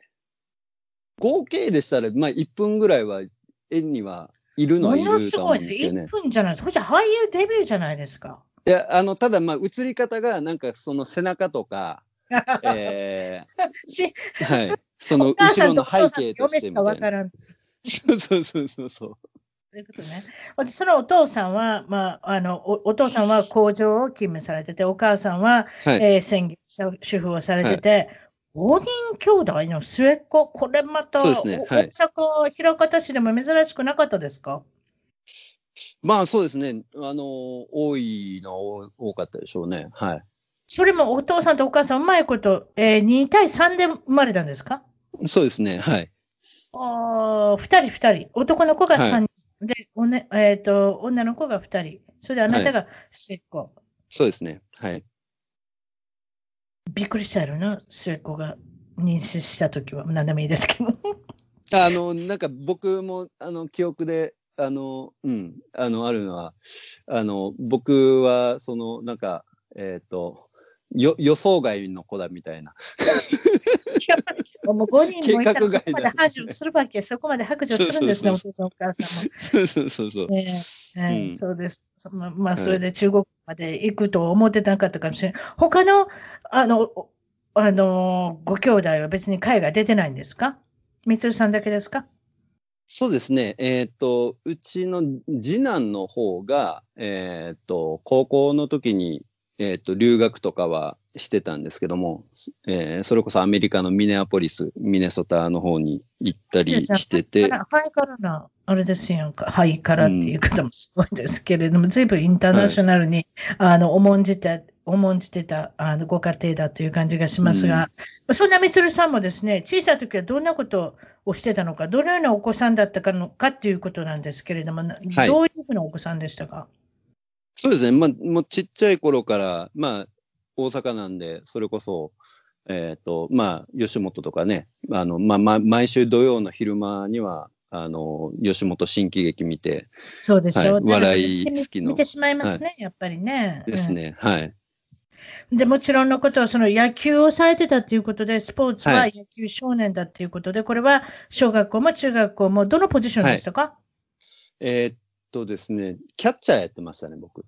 合計でしたら、まあ、1分ぐらいは絵にはいるのはいものると思すごいです。うんですけどね1。分じゃないですか。じゃあ俳優デビューじゃないですか。いや、あの、ただ、まあ、映り方が、なんか、その背中とか、[laughs] えしーはい。その後ろの背景と嫁してみたいな。わからん。そうそうそうそうそう。ということね。でそのお父さんは、まあ、あのおお父さんは工場を勤務されてて、お母さんは、はい。えー専業主婦をされてて、5人兄弟の末っ子、これまた、そうですねはいお大阪、枚方市でも珍しくなかったですか？まあ、そうですね。あの、多いのは多多かったでしょうね。はい。それもお父さんとお母さん、うまいこと、えー2対3で生まれたんですか？そうですね。はい。あ2人、2人。男の子がはい3人。で、おねえーと、女の子が2人。それであなたが末っ子。そうですね。はい。びっくりしたやろな、末っ子が妊娠した時は。何でもいいですけど。[laughs] あの、なんか僕も、あの、記憶で、あの、うん、あの、あるのは、あの、僕は、その、なんか、えっ、と、よ予想外の子だみたいな。もう5人もいたらそこまで排除するわけ、[laughs] そこまで白状するんですね、おそ父さん、お母さんも。そうそうそうはいうんそうです。そままあ、はいそれで中国まで行くと思ってなかったかもしれない。他の、あの、おあの、ご兄弟は別に海外出てないんですか？みつるさんだけですか？そうですね。えっ、と、うちの次男の方が、えっ、と、高校の時に、えっ、と、留学とかはしてたんですけども、えーそれこそアメリカのミネアポリス、ミネソタの方に行ったりしてて、ハイからな、あれですやんか、ハイからっていう方もすごいですけれども、随分インターナショナルに、あの重んじて、重んじてたあのご家庭だという感じがしますが、そんなみつるさんもですね、小さい時はどんなことをしてたのか、どのようなお子さんだったかのかっていうことなんですけれども、なはい。どういうふうなお子さんでしたか？そうですね。まあ、もうちっちゃい頃から、まあ、大阪なんで、それこそ、えっ、と、まあ、吉本とかね、あの、まあ、まあ、毎週土曜の昼間には、あの、吉本新喜劇見てそうでしょう、はい笑い好きの見てしまいますね、やっぱりね。ですね。はい。うんでもちろんのこと、その野球をされてたということで、スポーツははい野球少年だっていうことで、これは小学校も中学校もどのポジションでしたか、えーっとですね、キャッチャーやってましたね、僕。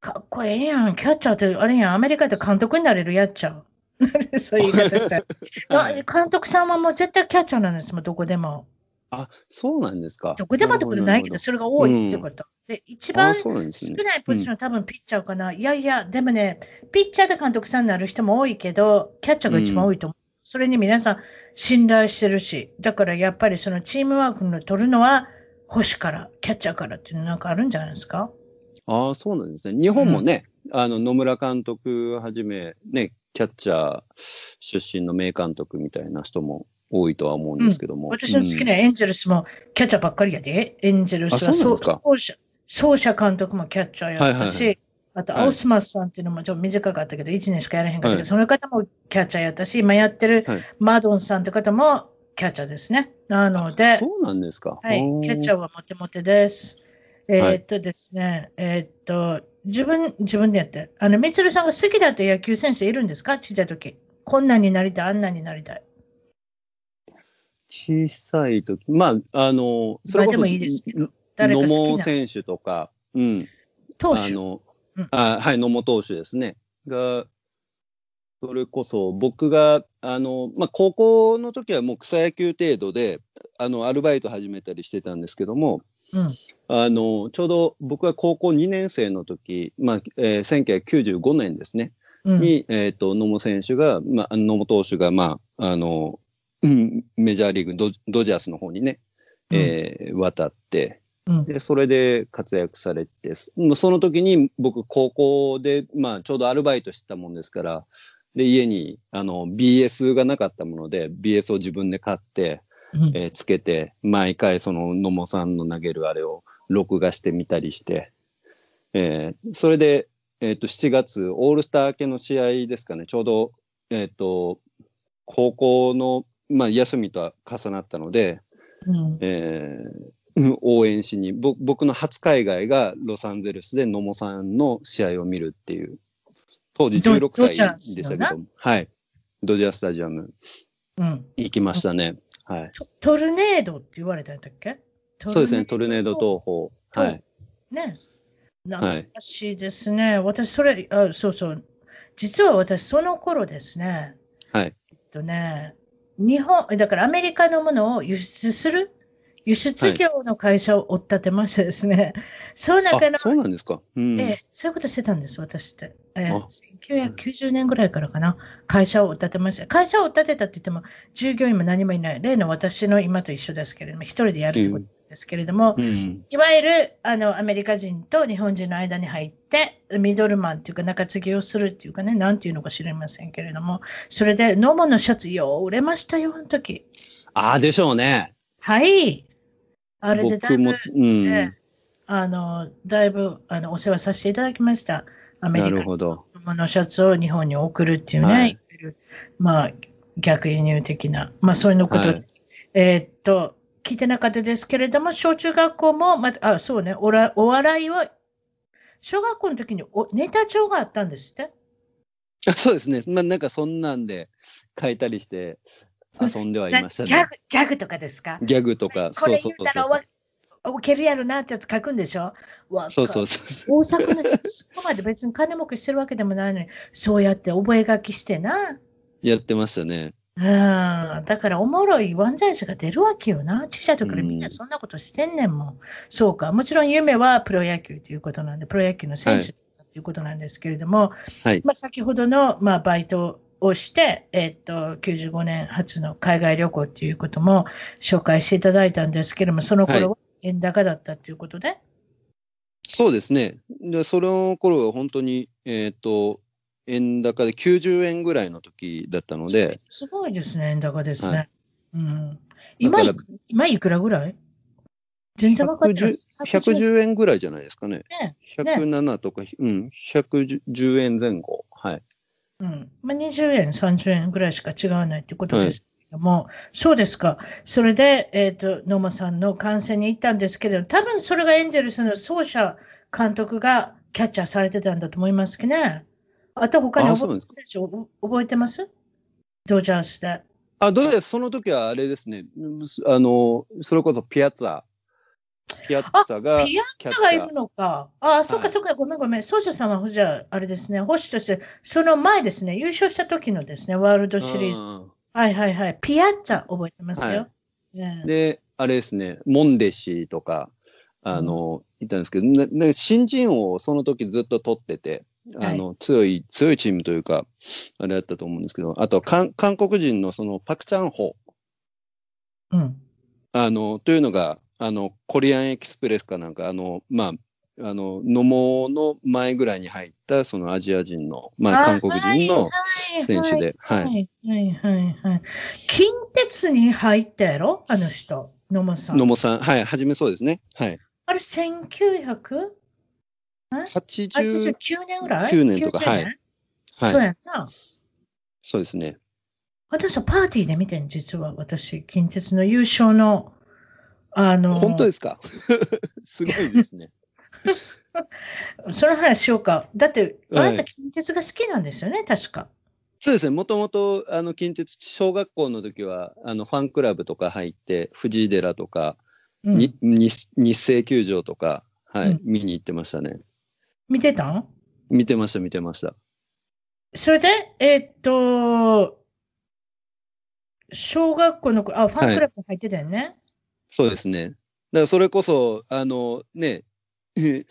かっこええやん、キャッチャーって、あれやん、アメリカで監督になれるやっちゃう。[laughs] そういう言い方したら。[laughs] はい監督さんはもう絶対キャッチャーなんですもん、どこでも。あ、そうなんですか。どこでもってことないけど、るそれが多いってこと。うなんですね。少ないポジション、多分ピッチャーかな。いやいや、でもね、ピッチャーで監督さんになる人も多いけど、キャッチャーが一番多いと思う。それに皆さん信頼してるし、だからやっぱりそのチームワークの取るのは、保守から、キャッチャーからっていうのなんかあるんじゃないですか？ああ、そうなんですね。日本もね、あの野村監督はじめ、ね、キャッチャー出身の名監督みたいな人も多いとは思うんですけども。私の好きなエンジェルスもキャッチャーばっかりやで。エンジェルスは走者監督もキャッチャーやったし、はいはいあと、はいアウスマスさんっていうのもちょっと短かったけど、1年しかやらへんかったけど、はいその方もキャッチャーやったし、今やってるはいマドンさんって方もキャッチャーですね。なので、そうなんですか。はい、キャッチャーー。はモテモテです。えはいーっとですね、えーっと、自分、自分でやって。あの、みつるさんが好きだった野球選手いるんですか？ちっちゃい時。こんなんになりたい、あんなんになりたい。小さい時、まあ、あの、それこそ、まあでもいいですけ誰か野好きな茂選手とか、うん、投手。あの、うんあはい、野茂投手ですね。が、それこそ僕が、あの、まあ、高校の時はもう草野球程度で、あの、アルバイト始めたりしてたんですけども、うん。あの、ちょうど僕が高校2年生の時、まあ、えー1995年ですね、うん。に、えっ、と、野茂選手が、まあ、野茂投手が、まあ、あの、うんメジャーリーグド、ドジャースの方にね、えー渡って、うん。で、それで活躍されて、すその時に僕、高校で、まあ、ちょうどアルバイトしてたもんですから、で、家に、あの、BS がなかったもので、BS を自分で買って、うん。えーつけて、毎回、その野茂さんの投げるあれを録画してみたりして、えーそれで、えっ、と、7月、オールスター明けの試合ですかね、ちょうど、えっ、と、高校の、まあ、休みと重なったので、うん。えーうん応援しにぼ僕の初海外がロサンゼルスで野茂さんの試合を見るっていう当時ド16歳でしたけどはい。ドジャースタジアム。うん。行きましたね、はい。トトルネードって言われたんだっけ？そうですね。トルネード東宝はい。ね。懐かしいですね。私、それ、あ、そうそう。実は私、その頃ですね。はい。えっとね、日本、だからアメリカのものを輸出する輸出業の会社を追っ立てましてですね、[laughs] その中のあ、そうなんですか。うん、ええ、そういうことしてたんです、私って。ええあ。1990年ぐらいからかな、会社を追っ立てました。会社を追っ立てたって言っても、従業員も何もいない、例の私の今と一緒ですけれども、一人でやるってことですけれども、うん。いわゆるあのアメリカ人と日本人の間に入って、ミドルマンっていうか、中継ぎをするっていうかね、なんていうのか知りませんけれども、それで、ノモのシャツ、よう売れましたよ、あの時。ああでしょうね。はい。あれでだいぶうん、ええあのだいぶあのお世話させていただきました。アメなリカるほど。のシャツを日本に送るっていうね、はい。まあ、逆輸入的な、まあ、そういうのこと、はい。えーっと、聞いてなかったですけれども、小中学校も、またあそうね。おら、お笑いは、小学校の時におネタ帳があったんですって？あそうですね。まあなんかそんなんで書いたりして遊んではいましたね。ギャグギャグとかですか？ギャグとかこれそう言ったらわ受けるやろなってやつ書くんでしょ？そうそうそうそう。大阪の人 [laughs] そこまで別に金儲けしてるわけでもないのに、そうやって覚書きしてな。やってましたね。うん、だからおもろい漫才師が出るわけよな。ちっちゃい時からみんなそんなことしてんねんもん。そうか。もちろん夢はプロ野球ということなんで、プロ野球の選手ということなんですけれども、はい。まあ、先ほどの、まあ、バイトをして、えっと、95年初の海外旅行ということも紹介していただいたんですけれども、その頃は円高だったということで、そうですね。で、その頃は本当に、えっ、と、円高で90円ぐらいの時だったので、すごいですね、円高ですね。はうん、だ今今いくらぐらい？全然分かってない。110円ぐらいじゃないですかね。ね107とか、うん、110円前後。はい。うんまあ、20円、30円ぐらいしか違わないということですけども、そうですか。それで、えっ、と、野間さんの観戦に行ったんですけれど、多分それがエンゼルスの奏者監督がキャッチャーされてたんだと思いますけどね。あと他に覚え。て覚えてます？ドジャースで。あ、どうですその時はあれですね。あの、それこそピアッツァ。ピアッツァがピアッチャーッチャーがいる。のか。ああ、そうかはいそうか、ごめんごめん。奏者さんは、じゃあ、あれですね、保守として、その前ですね、優勝した時のですね、ワールドシリーズ。うんはいはいはい。ピアッツァ覚えてますよ。はいねで、あれですね、モンデシとか、あの、いたんですけど、なな新人王をその時ずっと取ってて、あの、強い、強いチームというか、あれだったと思うんですけど、あと、韓韓国人のそのパクチャンホ、うん。あの、というのが、あの、コリアンエキスプレスかなんか、あの、まあ、あの、野茂の前ぐらいに入った、そのアジア人の、まあ、韓国人の選手で、は。はいいはいはいはい。近鉄に入ったやろ？あの人、野茂さん。野茂さん、はい、初めそうですね。はい。あれ、1900? 80、89年ぐらい？9年とか90はいはい。そうやんな。そうですね。私はパーティーで見てん、実は私、近鉄の優勝の、あの、本当ですか？[laughs] すごいですね。[laughs] その話しようか。だって、あはいなた近鉄が好きなんですよね、確か。そうですね、もともとあの近鉄、小学校の時はあのファンクラブとか入って、藤井寺とか、うんに日日生球場とか、はいうん見に行ってましたね。見てた？ん見てました、見てました。それで、えーっと、小学校の頃、あ、ファンクラブ入ってたよね。そうですね。だからそれこそ、あのね、[laughs]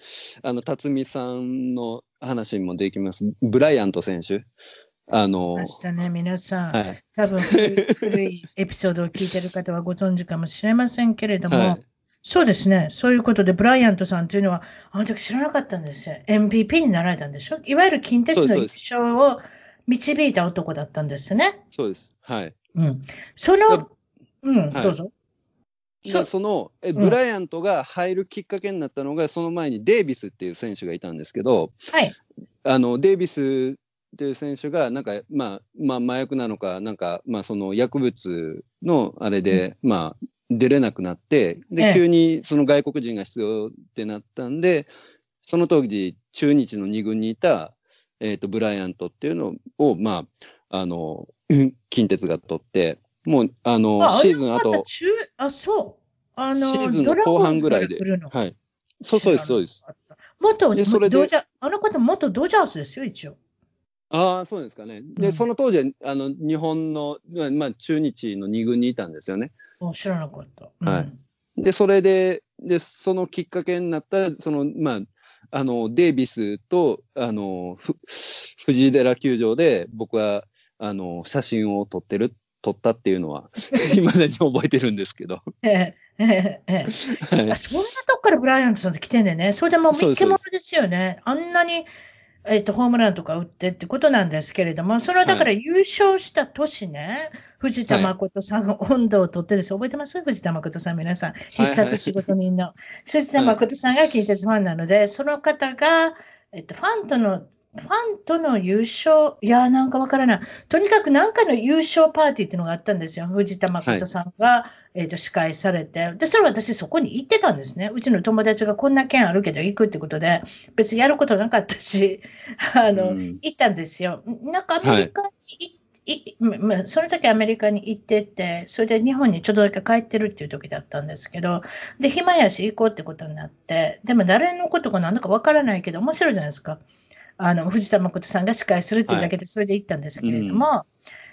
あの辰巳さんの話もできます。ブライアント選手。あの、ましたね、皆さん。はい。多分古いエピソードを聞いてる方はご存知かもしれませんけれども、はいそうですね、そういうことで、ブライアントさんというのは、あの時知らなかったんですよ。MVP になられたんでしょ？いわゆる近鉄の優そうです勝を導いた男だったんですね。そうです。はい。うん、そだの、うん、はいどうぞ。でそのえん。ブライアントが入るきっかけになったのが、その前にデイビスっていう選手がいたんですけど、はい。あのデイビスっていう選手がなんか、まあ、まあ麻薬なのかなんか、まあ、その薬物のあれで、まあ、出れなくなってで、ええ。急にその外国人が必要ってなったんでその当時中日の2軍にいた、えー、とブライアントっていうのを、まあ、あの [laughs] 近鉄が取ってもうあのあシーズンあとあそう。あの、シーズンの後半ぐらいではいそうそうですそうです。元でそれであの方、元ドジャースですよ、一応。ああ、そうですかね。で、うんその当時は、あの、日本の、まあまあ、中日の2軍にいたんですよね。あ知らなかった。はいうんで、それで、で、そのきっかけになった、その、まあ、あの、デイビスと、あの、ふ藤井寺球場で、僕は、あの、写真を撮ってる、撮ったっていうのは、[laughs] いまだに覚えてるんですけど。ええええええそんなとこからブライアントさんって来てんでね。それでもう見っけ者ですよね。あんなに、えっとホームランとか打ってってことなんですけれども、そのだから優勝した年ね、藤田誠さんが温度を取ってです。覚えてます？藤田誠さん、皆さん。必殺仕事人の。藤田誠さんが近鉄ファンなので、その方が、えっと、ファンとの、ファンとの優勝、いやーなんかわからない。とにかく何かの優勝パーティーっていうのがあったんですよ。藤田誠さんが、えー、と司会されて、で、それ私そこに行ってたんですね。うちの友達がこんな件あるけど行くってことで、別にやることなかったし、[laughs] あの、うん行ったんですよ。なんかアメリカにい、いままその時アメリカに行ってて、それで日本にちょっとだけ帰ってるっていう時だったんですけど、で、暇やし行こうってことになって、でも誰のことかなんだかわからないけど、面白いじゃないですか。あの、藤田誠さんが司会するっていうだけで、それで行ったんですけれども、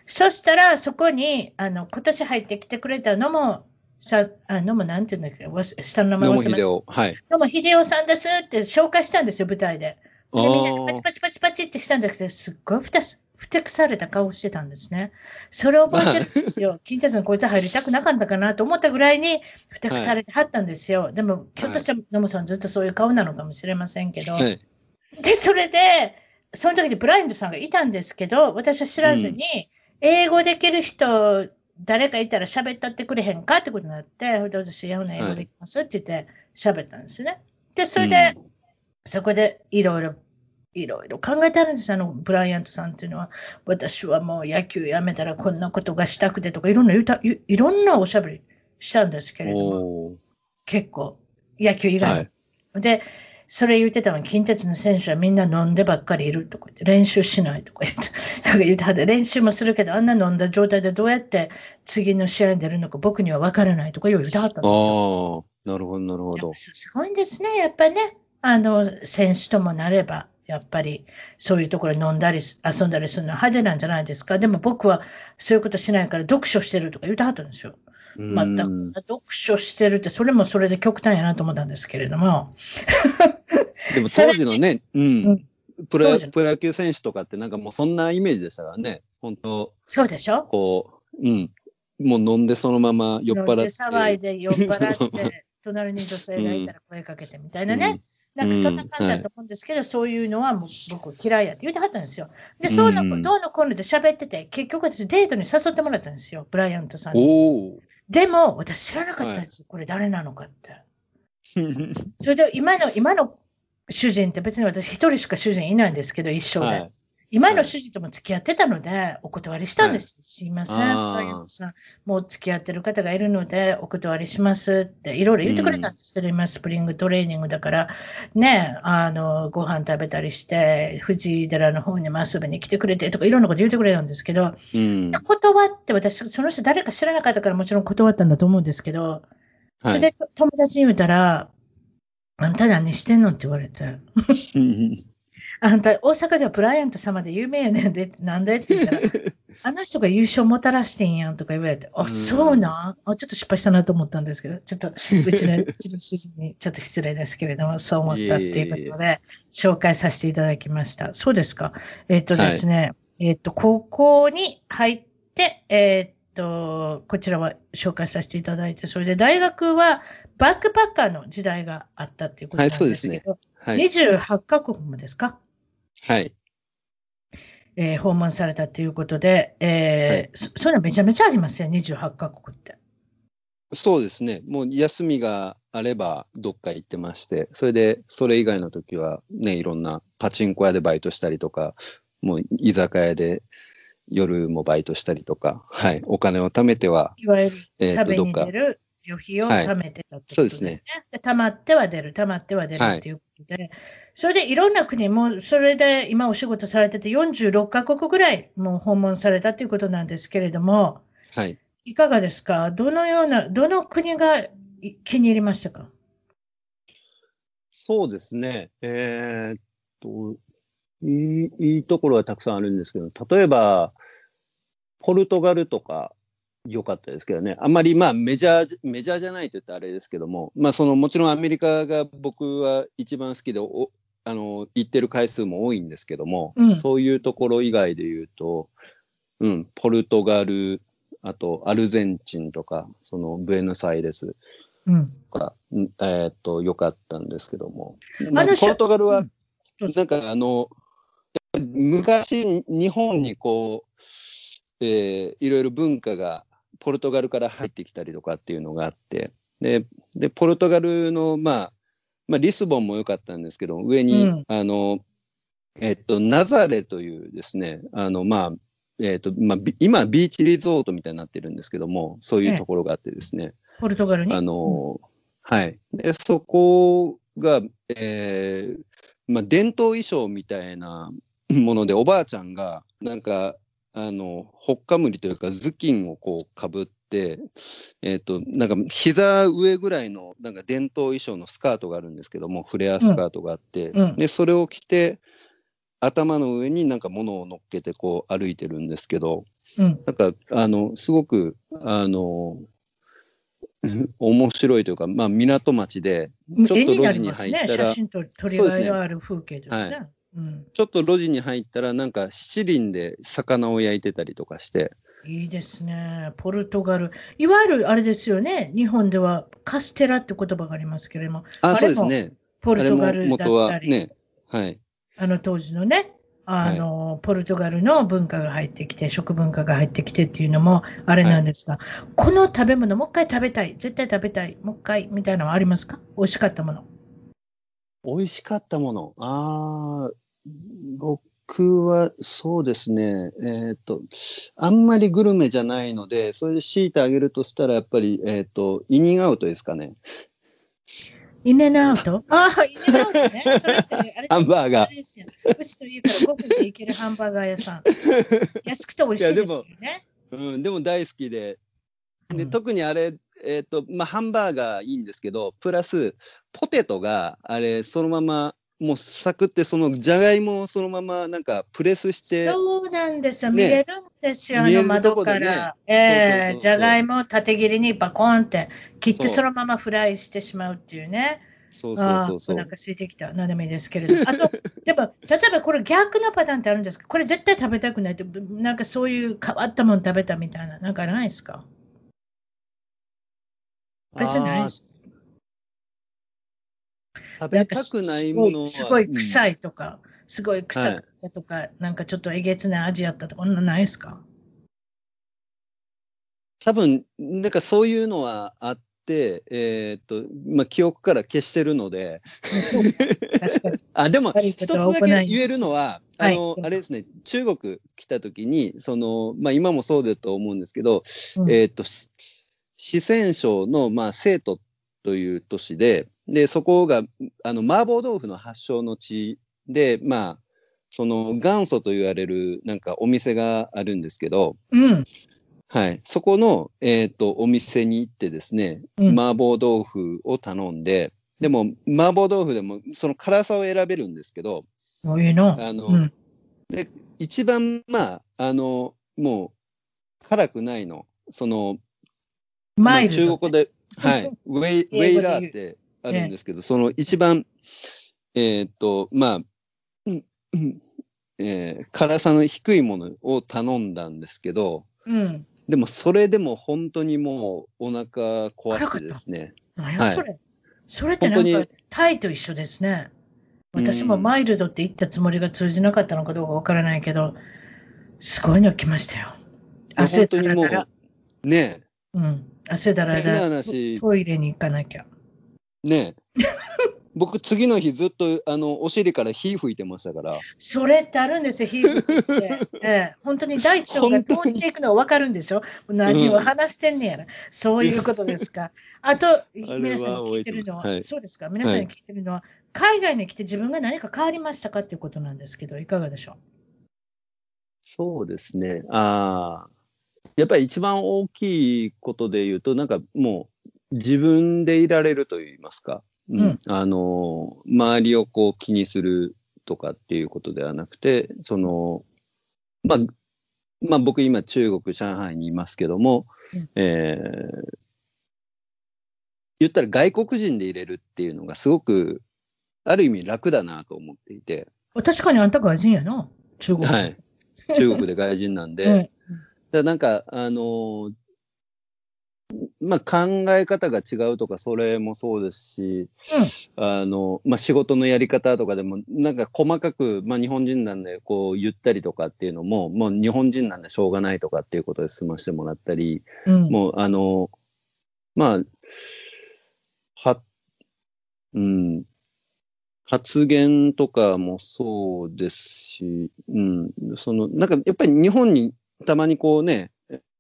そしたら、そこに、あの、今年入ってきてくれたのも、さあのもなんていうんだっけ、下の名前野忘れました。はい。どうも秀夫さんですって紹介したんですよ、舞台で。あでみんなでパーチパチパチパチってしたんですけど、すっごいふたすふてくされた顔してたんですね。それを覚えてるんですよ。近鉄にこいつ入りたくなかったかなと思ったぐらいにふてくされてはったんですよ。でも、ひょっとしたら野茂さんずっとそういう顔なのかもしれませんけど。はい。で、それで、その時でブラインドさんがいたんですけど、私は知らずに、英語できる人、誰かいたら喋ったってくれへんかってことになって、私、いやほな英語できますって言って喋ったんですね。で、それで、そこでいろいろ、いろいろ考えてあるんですあの、ブライアントさんっていうのは。私はもう野球やめたらこんなことがしたくてとか、いろんな言うた、いいろんなおしゃべりしたんですけれども、結構、野球以外のはい。で、それ言ってたのは、近鉄の選手はみんな飲んでばっかりいるとか言って、練習しないとか言って、[laughs] なんか言ってはって、練習もするけど、あんな飲んだ状態でどうやって次の試合に出るのか僕には分からないとか言ってはったんですよ。ああ、なるほど、なるほど。すすごいんですね、やっぱりね。あの、選手ともなれば、やっぱりそういうところに飲んだりす遊んだりするのは派手なんじゃないですか。でも僕はそういうことしないから読書してるとか言ってはったんですよ。またうん。読書してるって、それもそれで極端やなと思ったんですけれども。でも [laughs] 当時のね、ううん。ん、プロ野球選手とかってなんかもうそんなイメージでしたからね、本当そうでしょ？こう、うん、もう飲んでそのまま酔っ払って。騒いで酔っ払って、[laughs] 隣に女性がいたら声かけてみたいなね。なんかそんな感じだと思うんですけど、そういうのはもう僕嫌いやって言ってはったんですよ。で、そうの、うんどうのこうので喋ってて、結局私デートに誘ってもらったんですよ、ブライアントさんに。でも、私知らなかったんですよ、これ誰なのかって。[laughs] それで今の、今の主人って別に私一人しか主人いないんですけど、一生で。はい。今の主人とも付き合ってたので、お断りしたんです。すいません。もう付き合ってる方がいるので、お断りしますって、いろいろ言ってくれたんですけど、今、スプリングトレーニングだから、ね、あの、ご飯食べたりして、藤井寺の方にも遊びに来てくれてとか、いろんなこと言ってくれたんですけど、うん。断って、私、その人誰か知らなかったからもちろん断ったんだと思うんですけど、そはい。れでと友達に言うたら、あんた何してんの？って言われて、[laughs] あんた大阪ではブライアント様で有名やねんで、なんでって言ったら、[laughs] あの人が優勝もたらしてんやんとか言われて、あ、うんそうなん？あちょっと失敗したなと思ったんですけど、ちょっとうちの [laughs] うちの主人にちょっと失礼ですけれども、そう思ったっていうことで、紹介させていただきました。そうですか？えっ、とですね、えっ、と、高校に入って、えっ、と、こちらは紹介させていただいて、それで大学はバックパッカーの時代があったっていうことなんですけど、はい。28カ国もですか？はい。えー訪問されたということで、えーはいそそれはめちゃめちゃありますよ、28カ国って。そうですね。もう休みがあればどっか行ってまして、それでそれ以外の時はね、いろんなパチンコ屋でバイトしたりとか、もう居酒屋で夜もバイトしたりとか、はい。お金を貯めては、いわゆるえっ、と、食べに出、る旅費をはい貯めてたってことですね。そうですねで貯まっては出る、貯まっては出るはいっていうで、それでいろんな国も、それで今お仕事されてて46カ国ぐらいもう訪問されたということなんですけれども、はい。いかがですか？どのような、どの国がい気に入りましたか？そうですね。えーっと、いい、いいところはたくさんあるんですけど、例えば、ポルトガルとか良かったですけどね。あんまりまあメジャーじ、メジャーじゃないと言ったらあれですけども、まあそのもちろんアメリカが僕は一番好きで、おあの、行ってる回数も多いんですけども、うんそういうところ以外で言うと、うん、ポルトガル、あとアルゼンチンとか、そのブエノスアイレスうん。とか、うんえーっと、良かったんですけども。まあポルトガルはなんかあの、昔、日本にこう、えーいろいろ文化がポルトガルから入ってきたりとかっていうのがあって、で、でポルトガルの、まあ、まあ、リスボンも良かったんですけど、上に、うんあの、えっと、ナザレというですね、あの、まあ、えっと、まあ、ビ今、ビーチリゾートみたいになってるんですけども、そういうところがあってですね、ポルトガルに？あの、はい。で、そこが、えーまあ、伝統衣装みたいなもので、おばあちゃんが、なんか、あの、ほっかむりというか、頭巾をこうかぶって、えっ、と、なんか、膝上ぐらいの、なんか伝統衣装のスカートがあるんですけども、フレアスカートがあって、うんで、それを着て、頭の上になんか物を乗っけてこう歩いてるんですけど、うん。なんか、あの、すごく、あの、[laughs] 面白いというか、まあ、港町で、ちょっと路地に。入ったら、写真と撮りがいのある風景ですね。はいうん。ちょっと路地に入ったら、なんか七輪で魚を焼いてたりとかして、いいですね。ポルトガル。いわゆるあれですよね。日本ではカステラって言葉がありますけれども、あ、あれもそうですね。ポルトガルだったり、ね、はい。あの当時のね、あの、ポルトガルの文化が入ってきて、食文化が入ってきてっていうのもあれなんですが、この食べ物もう一回食べたい、絶対食べたい、もう一回みたいなのはありますか？美味しかったもの。美味しかったもの。ああ、僕はそうですね。えっ、と、あんまりグルメじゃないので、それで強いてあげるとしたら、やっぱり、えっ、と、イニングアウトですかね。インアウトああ、インアウトね。それってあれハンバーガーあれですようちと家から5分で行けるハンバーガー屋さん。安くて美味しいですよね。うん、でも大好きで、でうん特にあれ、えっ、と、まあ、ハンバーガーいいんですけど、プラス、ポテトが、あれ、そのまま、もうサクって、そのじゃがいもをそのまま、なんか、プレスして、そうなんですよ。ね見れるんですよ、あの窓から。えそうそうそうそうえじゃがいもを縦切りにバコンって切ってそのままフライしてしまうっていうね。そうそうそうそうお腹空いてきた。何でもいいですけれども。あと、[laughs] でも、例えばこれ逆のパターンってあるんですか？これ絶対食べたくないって、なんかそういう変わったもの食べたみたいな、なんかないですか？別にないですか食べたくないものは。すごい臭いとか、すごい臭かったとか、なんかちょっとえげつない味やったとか、なのないですか？多分なんかそういうのはあっって、えーっとまあ、記憶から消してるので。[laughs] あでも一つだけ言えるのはあの、はいあれですね中国来た時にその、まあ、今もそうだと思うんですけど、うん。えーっとし四川省の、まあ、成都という都市ででそこがあの麻婆豆腐の発祥の地でまあその元祖と言われるなんかお店があるんですけど、うん。はい、そこの、えー、とお店に行ってですね、うん麻婆豆腐を頼んででも麻婆豆腐でもその辛さを選べるんですけどもういいの。あのうん。一番まああのもう辛くないのその、まあ。中国語で、はい、[laughs] ウェイウェイラーってあるんですけど、その一番えっ、とまあ、うんうんえー辛さの低いものを頼んだんですけど、うん。でもそれでも本当にもうお腹壊してですね。はい何やそれ。それってなんか本当にタイと一緒ですね。私もうんマイルドって言ったつもりが通じなかったのかどうかわからないけど、すごいの来ましたよ。汗だらだら。うねうん。汗だらだら。話トイレに行かなきゃ。ね僕次の日ずっとあのお尻から火吹いてましたから。それってあるんですよ、皮膚って。ええ、本当に大腸が通っていくのは分かるんでしょ？何を話してんねやら。そういうことですか。あと、皆さんに聞いてるのは、はいそうですか、皆さんに聞いてるのは、海外に来て自分が何か変わりましたかっていうことなんですけど、いかがでしょそうですね。あー。やっぱり一番大きいことで言うとなんかもう自分でいられると言いますか、うん。うん。あの周りをこう気にするとかっていうことではなくてそのまあまあ僕今中国上海にいますけども、うん。えー言ったら外国人でいれるっていうのがすごくある意味楽だなと思っていて、う確かにあんた外人やな、中国。はい、中国で外人なんで、[laughs] うん。だなんかあのーまあ考え方が違うとかそれもそうですし、あのまあ、仕事のやり方とかでもなんか細かく、まあ、日本人なんでこう言ったりとかっていうのももう日本人なんでしょうがないとかっていうことで済ましてもらったりうん。もうあのまあはうん。発言とかもそうですし、うん、そのなんかやっぱり日本にたまにこうね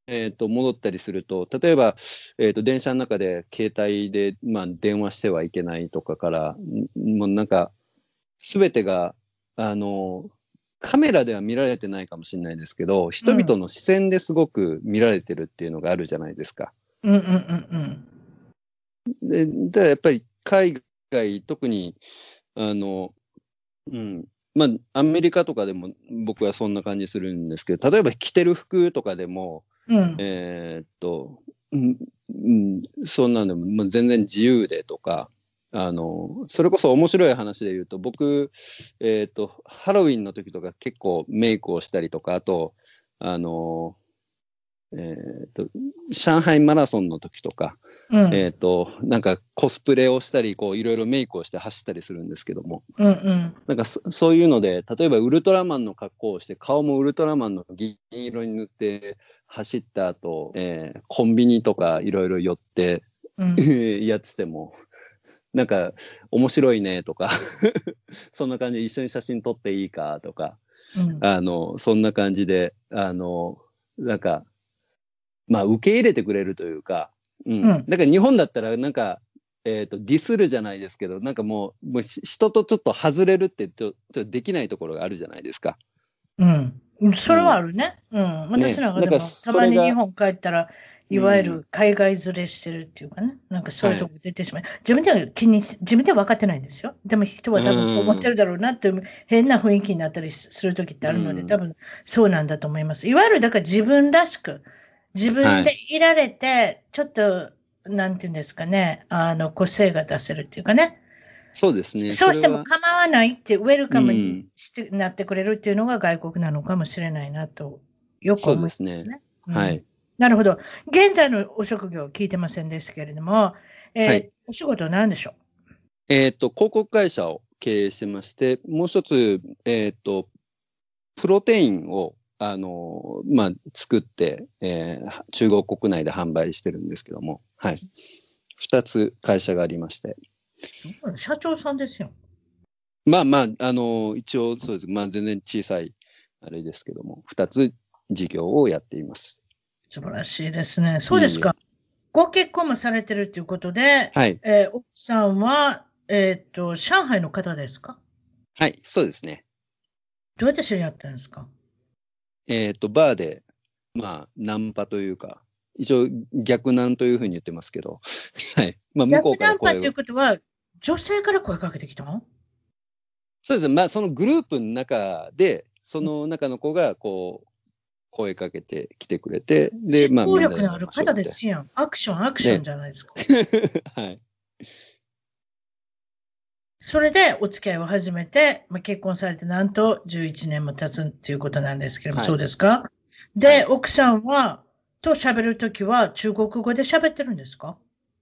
えー、と戻ったりすると例えば、えー、と電車の中で携帯で、まあ、電話してはいけないとかからんもうなんか全てがあのカメラでは見られてないかもしれないですけど人々の視線ですごく見られてるっていうのがあるじゃないですか。うんうんうんでだからやっぱり海外特にあの、うんまあ、アメリカとかでも僕はそんな感じするんですけど例えば着てる服とかでもうん。えーっと、うんうん、そんなのももう全然自由でとかあのそれこそ面白い話で言うと僕、えーっとハロウィンの時とか結構メイクをしたりとかあとあの、えーっと上海マラソンの時とか、うん。えーっとなんかコスプレをしたりこういろいろメイクをして走ったりするんですけども。うんうん。なんかそそういうので例えばウルトラマンの格好をして顔もウルトラマンの銀色に塗って走った後、えーコンビニとかいろいろ寄ってうん。[laughs] やっててもなんか面白いねとか [laughs] そんな感じで一緒に写真撮っていいかとかうん。あのそんな感じであのなんかまあ受け入れてくれるというか、うん。うん。だから日本だったらなんか、えー、とディスるじゃないですけどなんかもうもうひ人とちょっと外れるってちょちょっとできないところがあるじゃないですか。うん、それはあるね。うん、私なんかでも、なんかたまに日本帰ったら、いわゆうる海外連れしてるっていうかね、なんかそういうとこ出てしまう。自分では気にし、自分では分かってないんですよ。でも人は多分そう思ってるだろうなって、変な雰囲気になったりする時ってあるので、うん。多分そうなんだと思います。いわゆるだから自分らしく、自分でいられて、ちょっと、なんていうんですかね、あの個性が出せるっていうかね。そうですね。そうしても構わないって、ウェルカムうんにして、なってくれるっていうのが外国なのかもしれないなと、よく思いますね。すうんはい。なるほど。現在のお職業聞いてませんでしたけれども、えーはいお仕事は何でしょえっ、と広告会社を経営してましてもう一つえっ、とプロテインをあのまあ作って、えー中国国内で販売してるんですけどもはい2つ会社がありまして。社長さんですよ。まあまあ、あの、一応そうです。まあ全然小さい、あれですけども、2つ事業をやっています。素晴らしいですね。そうですか。ご結婚もされてるということで、はい。えー奥さんは、えっ、と、上海の方ですか？はい、そうですね。どうやって知り合ったんですか？えっ、と、バーで、まあ、ナンパというか、一応逆ナンというふうに言ってますけど、[laughs] はい。まあ、向こうから逆ナンパという。ことは、女性から声かけてきたの？そうですね。まあ、そのグループの中で、その中の子が、こう、声かけてきてくれて、で、まあ、実行力のある方でですやん。アクション、アクションじゃないですか。[laughs] はい。それでお付き合いを始めて、まあ、結婚されてなんと11年も経つっていうことなんですけども、はいそうですか？で、奥さんは、と喋るときは中国語で喋ってるんですか？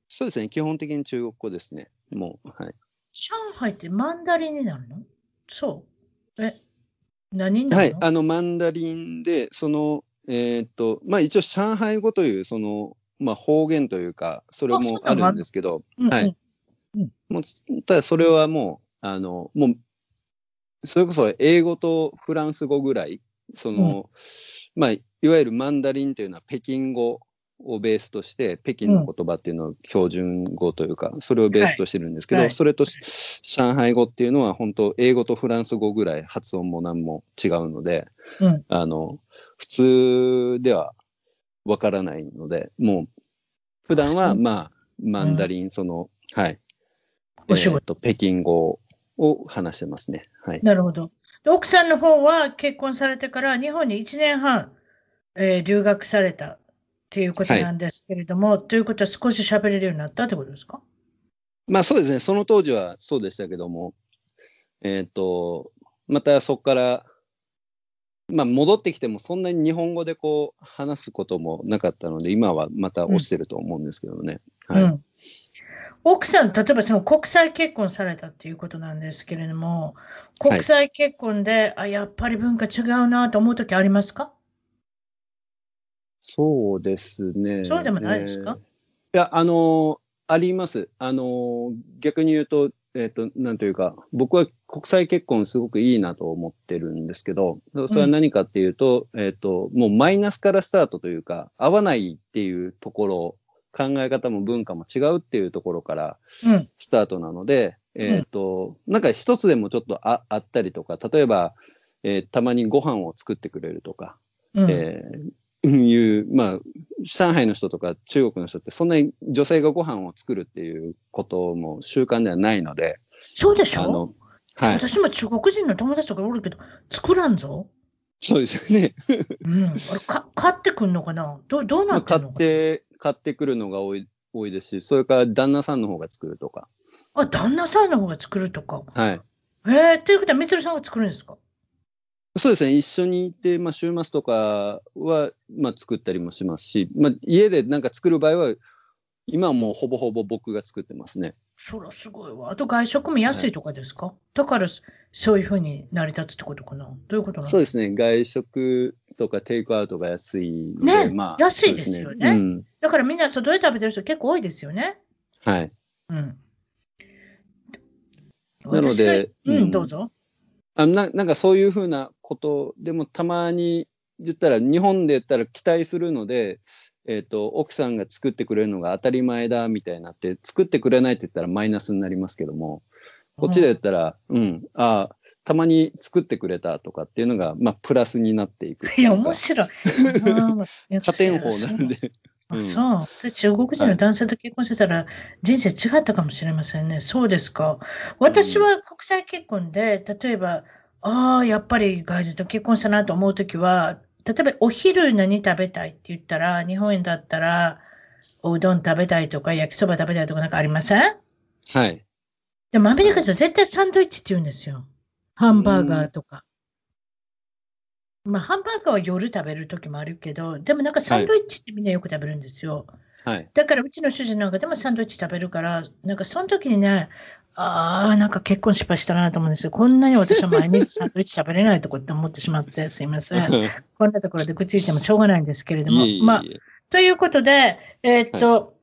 そうですね。基本的に中国語ですね。もう、はい。上海ってマンダリンになるの？そう。え、何になるの、。はいあの、マンダリンで、その、えーっと、まあ、一応、上海語という、その、まあ、方言というか、それもあるんですけど、はい。もうただそれはもう、あの、もう、それこそ英語とフランス語ぐらい、その、まあ、いわゆるマンダリンというのは北京語をベースとして、北京の言葉っていうのを標準語というか、それをベースとしてるんですけど、はい。はいそれとし上海語っていうのは本当英語とフランス語ぐらい発音も何も違うので、うん。あの、普通ではわからないので、もう、普段はまあ、マンダリン、その、はい。お仕事えーと北京語を話してますね。はい。なるほど。で奥さんの方は結婚されてから日本に1年半、えー留学されたっていうことなんですけれども、ということは少し喋れるようになったってことですか？まあそうですね、その当時はそうでしたけども、えっ、と、またそこから、まあ戻ってきてもそんなに日本語でこう話すこともなかったので、今はまた押してると思うんですけどね。はい。うん、奥さん、例えばその国際結婚されたっていうことなんですけれども、はい国際結婚で、あ、やっぱり文化違うなと思うときありますか？そうですね。そうでもないですか？えーいや、あのあります。あの逆に言うと、えっ、と、なんというか、僕は国際結婚すごくいいなと思ってるんですけど、それは何かっていうと、えっ、と、もうマイナスからスタートというか、合わないっていうところ、考え方も文化も違うっていうところからうん。スタートなので、えっ、と、なんか一つでもちょっとああったりとか、例えば、えーたまにご飯を作ってくれるとか、うん。えーいう、まあ、上海の人とか中国の人ってそんなに女性がご飯を作るっていうことも習慣ではないので、そうでしょ？あの、はい。私も中国人の友達とかおるけど、作らんぞ。そうですよね。うん。あれか買ってくんのかな？どうどうなまあ買っってんのかて、買ってくるのが多い、多いですし、それから旦那さんの方が作るとか。あ、旦那さんの方が作るとか。はい。えー、ということは、みつるさんが作るんですか？そうですね。一緒にいて、まあ、週末とかは、まあ、作ったりもしますし、まあ、家でなんか作る場合は、今はもうほぼほぼ僕が作ってますね。そらすごいわ。あと外食も安いとかですか、だからそういうふうに成り立つってことかなどういうことなのそうですね。外食とかテイクアウトが安いので、ねまあ、安いですよねそううん。だからみんな外で食べてる人結構多いですよね。はい。うん。なのでうんどうぞ。あななんかそういうふうなことでもたまに言ったら日本で言ったら期待するので、えー、と奥さんが作ってくれるのが当たり前だみたいになって作ってくれないって言ったらマイナスになりますけどもこっちで言ったら、うん、ああたまに作ってくれたとかっていうのが、まあ、プラスになっていくいや、面白い。[laughs] うん加点法なんで。そう。で中国人の男性と結婚してたら人生違ったかもしれませんね。そうですか。私は国際結婚で、例えば、ああ、やっぱり外人と結婚したなと思うときは、例えばお昼何食べたいって言ったら、日本円だったら、おうどん食べたいとか、焼きそば食べたいとかなんかありません？はい。でもアメリカ人は絶対サンドイッチって言うんですよ。ハンバーガーとか。まあ、ハンバーガーは夜食べるときもあるけど、でもなんかサンドイッチってみんなよく食べるんですよ。はい。だからうちの主人なんかでもサンドイッチ食べるから、なんかその時にね、ああ、なんか結婚失敗したなと思うんですよ。こんなに私は毎日サンドイッチ食べれないとこって思ってしまって、すいません。[laughs] こんなところで口言ってもしょうがないんですけれども。いえいえまあ、ということで、えーっと、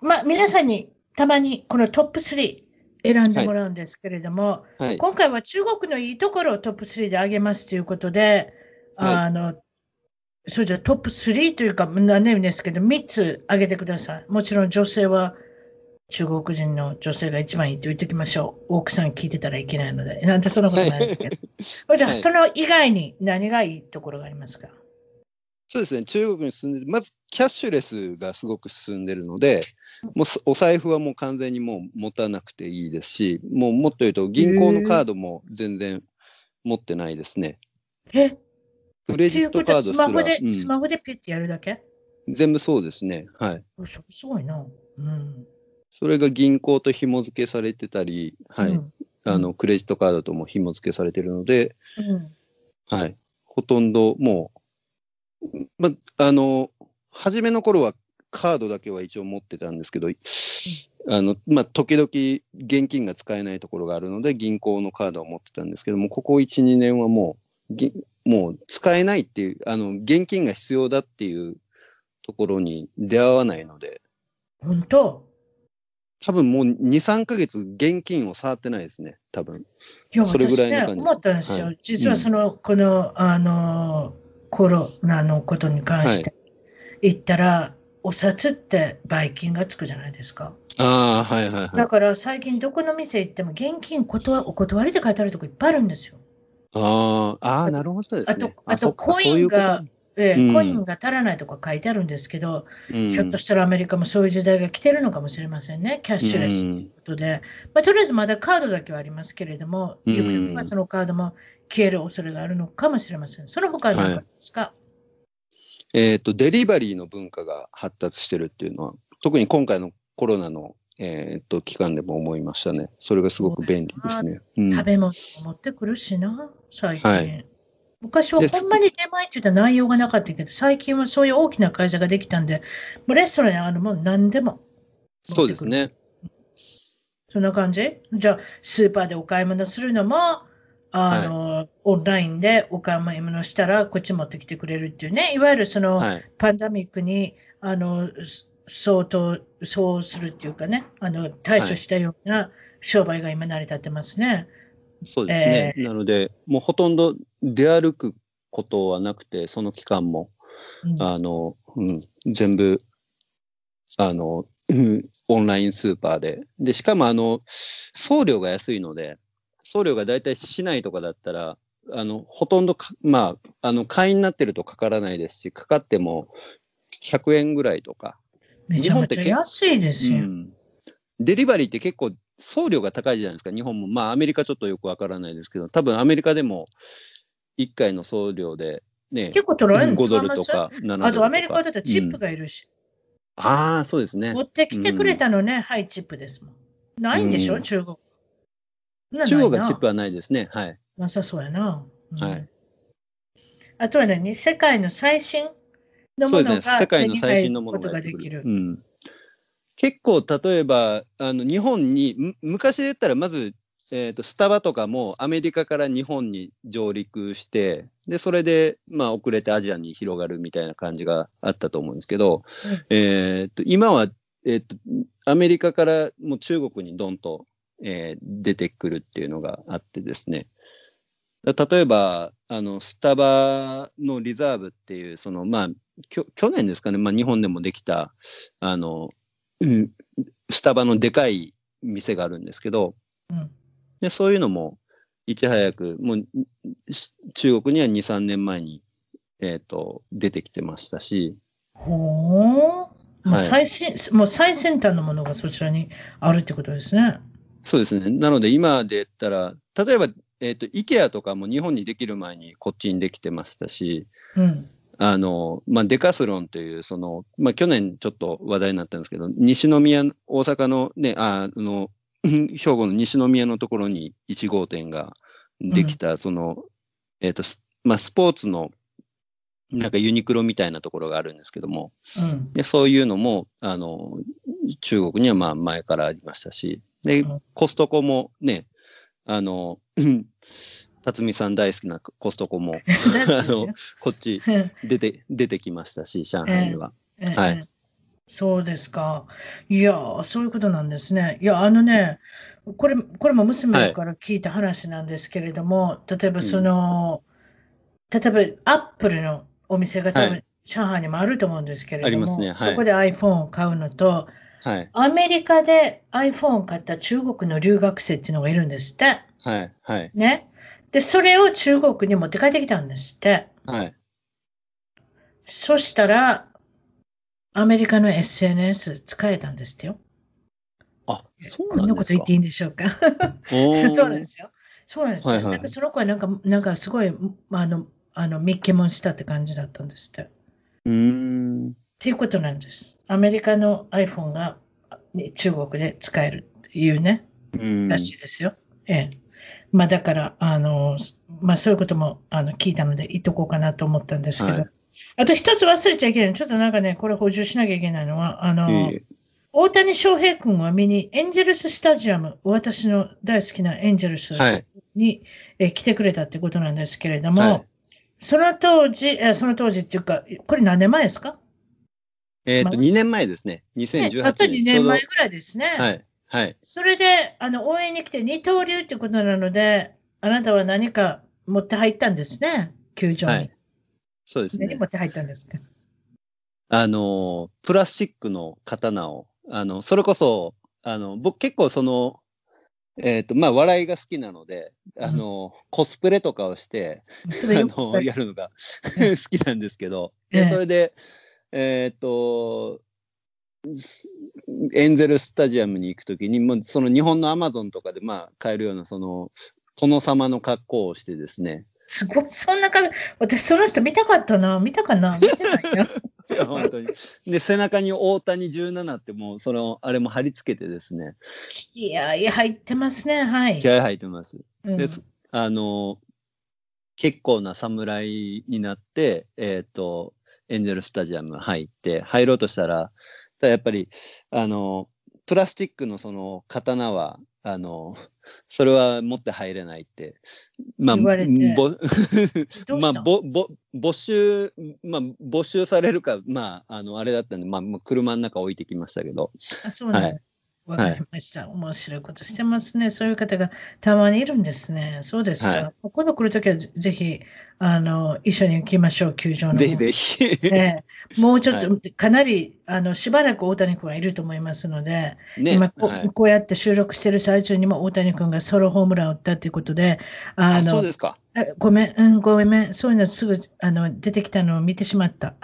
まあ、皆さんにたまにこのトップ3選んでもらうんですけれども、はい。今回は中国のいいところをトップ3で挙げますということで、はいあの、そうじゃトップ3というか、何年ですけど、3つ挙げてください。もちろん女性は中国人の女性が一番いいと言っておきましょう。奥さん聞いてたらいけないので。なんでそんなことないんですけど。[laughs] じゃあ、はいその以外に何がいいところがありますか？そうですね、中国に住んでて、まずキャッシュレスがすごく進んでるので、もうすお財布はもう完全にもう持たなくていいですし、もうもっと言うと、銀行のカードも全然持ってないですね。えっクレジットカードすら、スマホで、うんスマホでピッてやるだけ？全部そうですね。はい。すごいな。うん。それが銀行と紐付けされてたり、はい。うんあの、クレジットカードとも紐付けされてるので、うんはい。ほとんどもう、ま、あの、初めの頃はカードだけは一応持ってたんですけど、あの、ま、時々現金が使えないところがあるので、銀行のカードを持ってたんですけども、ここ1、2年はもう、ぎもう使えないっていう、あの、現金が必要だっていうところに出会わないので、本当？多分もう2、3ヶ月現金を触ってないですね、多分。いや、それぐらいの私ね、感じ思ったんですよ。はい実はその、この、あの、コロナのことに関して言ったら、お札ってバイキンがつくじゃないですか。ああ、はいはいはいだ。から最近どこの店行っても現金断お断りって書いてあるとこいっぱいあるんですよ。ああ、なるほどですね。あとあとコインがそういうこえコインが足らないとか書いてあるんですけど、とうん。ひょっとしたらアメリカもそういう時代が来てるのかもしれませんね、キャッシュレスということで。まあ、とりあえずまだカードだけはありますけれども、うん。ゆくゆくはそのカードも消える恐れがあるのかもしれません。その他は何かありますか、えっ、と、デリバリーの文化が発達してるっていうのは、特に今回のコロナの、えっ、と、期間でも思いましたね。それがすごく便利ですね。うん食べ物も持ってくるしな、最近。はい昔はほんまに出前って言ったら内容がなかったけど、最近はそういう大きな会社ができたんで、もうレストランにあるもん何でも。そうですね。そんな感じ？じゃあ、スーパーでお買い物するのも、あの、オンラインでお買い物したら、こっち持ってきてくれるっていうね、いわゆるその、はい。パンダミックに、あの、相当、そうするっていうかね、あの、対処したような商売が今成り立ってますね。そうですね。なので、もうほとんど出歩くことはなくて、その期間も、うんあの、うん、全部、あの、うんオンラインスーパーで。で、しかも、あの、送料が安いので、送料がだいたい市内とかだったら、あの、ほとんどか、まあ、あの、会員になってるとかからないですし、かかっても100円ぐらいとか。めちゃめちゃ安いですよ。うんデリバリーって結構送料が高いじゃないですか、日本も。まあ、アメリカちょっとよくわからないですけど、多分アメリカでも1回の送料で、ね、結構取られるの5ドルとか7ドルとか。あとアメリカだったらチップうんがいるし、ああ、そうですね持。ってきてくれたのね、はい、チップですもん。ないんでしょ、うん中国。中国ないなはチップはないですね。はい。なさそうやな。うんはいあとは何？世界の最新のそうですね。ものが世界の最新のものができるう。ん、結構、例えば、あの日本に、む昔で言ったら、まず、えー、とスタバとかもアメリカから日本に上陸して、でそれで、まあ、遅れてアジアに広がるみたいな感じがあったと思うんですけど、うんえー、と今は、えー、とアメリカからもう中国にどんと、えー出てくるっていうのがあってですね。だ例えばあのスタバのリザーブっていうそのまあきょ去年ですかね、まあ、日本でもできたあの、うんスタバのでかい店があるんですけど。うん。でそういうのもいち早くもうし中国には23年前に、えー、と出てきてましたし。ほう。もうはい。最新、もう最先端のものがそちらにあるってことですね。そうですね。なので今で言ったら例えば、えー、と IKEA とかも日本にできる前にこっちにできてましたしうん。あの、まあ、デカスロンという、その、まあ、去年ちょっと話題になったんですけど、西宮、大阪のね、ああの、[laughs] 兵庫の西宮のところに1号店ができた、その、えっ、と、すまあ、スポーツの、なんかユニクロみたいなところがあるんですけども、うん。でそういうのも、あの、中国にはまあ前からありましたし、でうん、コストコもね、あの、[clears throat] 辰巳さん大好きなコストコも、[laughs] 大丈夫ですよ。こっちう [laughs] ん出て、出てきましたし、上海には。ええ。はい。そうですか。いやー、そういうことなんですね。いや、あのね、これ、これも娘から聞いた話なんですけれども、例えばその、例えばアップルのお店が多分、はい。上海にもあると思うんですけれども、ね。はい。そこで iPhone を買うのと、はい。アメリカで iPhone を買った中国の留学生っていうのがいるんですって。はい。はい。ね。で、それを中国に持って帰ってきたんですって。はい。そしたら、アメリカの SNS 使えたんですってよ。あ、そうこんなこと言っていいんでしょうか？[laughs] そうなんですよ。そうなんですよ。はいはいだからその子はなんか、なんかすごい、あの、あの、ミッケモンしたって感じだったんですって。っうーん。ていうことなんです。アメリカの iPhone がね中国で使えるっていうね、うんらしいですよ。ええ。まあだから、あの、まあそういうこともあの聞いたので言っとこうかなと思ったんですけど。はいあと一つ忘れちゃいけない。ちょっとなんかね、これ補充しなきゃいけないのは、あの、大谷翔平君は見にエンジェルススタジアム、私の大好きなエンジェルスはい。に、えー来てくれたってことなんですけれども、はいその当時、えーその当時っていうか、これ何年前ですか？えっと、ま2年前ですね。ね2018あと2年。年前ぐらいですね。はい。はい。それで、あの、応援に来て二刀流ってことなので、あなたは何か持って入ったんですね、球場に。はい。そうですね何持。って入ったんですか？あの、プラスチックの刀を、あの、それこそ、あの、僕結構その、えっと、まあ、笑いが好きなので、あの、コスプレとかをして、あの、やるのが [laughs] 好きなんですけど、ええでそれで、えっと、すエンゼルスタジアムに行くときに、もうその日本のアマゾンとかで、まあ、買えるような、その、殿様の格好をしてですね、すごい、そんな感じ。私、その人見たかったな。見たかな見てないよ。[laughs] いや本当に。で、背中に大谷17ってもう、その、あれも貼り付けてですね、いやいや、入ってますね。はい。気合入ってます。うんです。あの、結構な侍になって、えっ、と、エンジェルスタジアム入って、入ろうとしたら、ただやっぱり、あの、プラスチックのその刀は、あの、それは持って入れないって、まあ、ぼ [laughs] まあ、ぼ、ぼ、没収、まあ、没収されるか、まあ、あの、あれだったんで、まあ、もう車の中置いてきましたけど、あ、そうなの。はいわかりました。面白いことしてますね。そういう方がたまにいるんですね。そうですか。はい今度来るときはぜぜひ、あの、一緒に行きましょう、球場の方。ぜひぜひ。ええもうちょっと、はかなり、あの、しばらく大谷君はいると思いますので、ね、今こう、はいこうやって収録してる最中にも大谷君がソロホームランを打ったということで、ああ、そうの、ですか。あごめん、うん、ごめん、そういうのすぐあの出てきたのを見てしまった。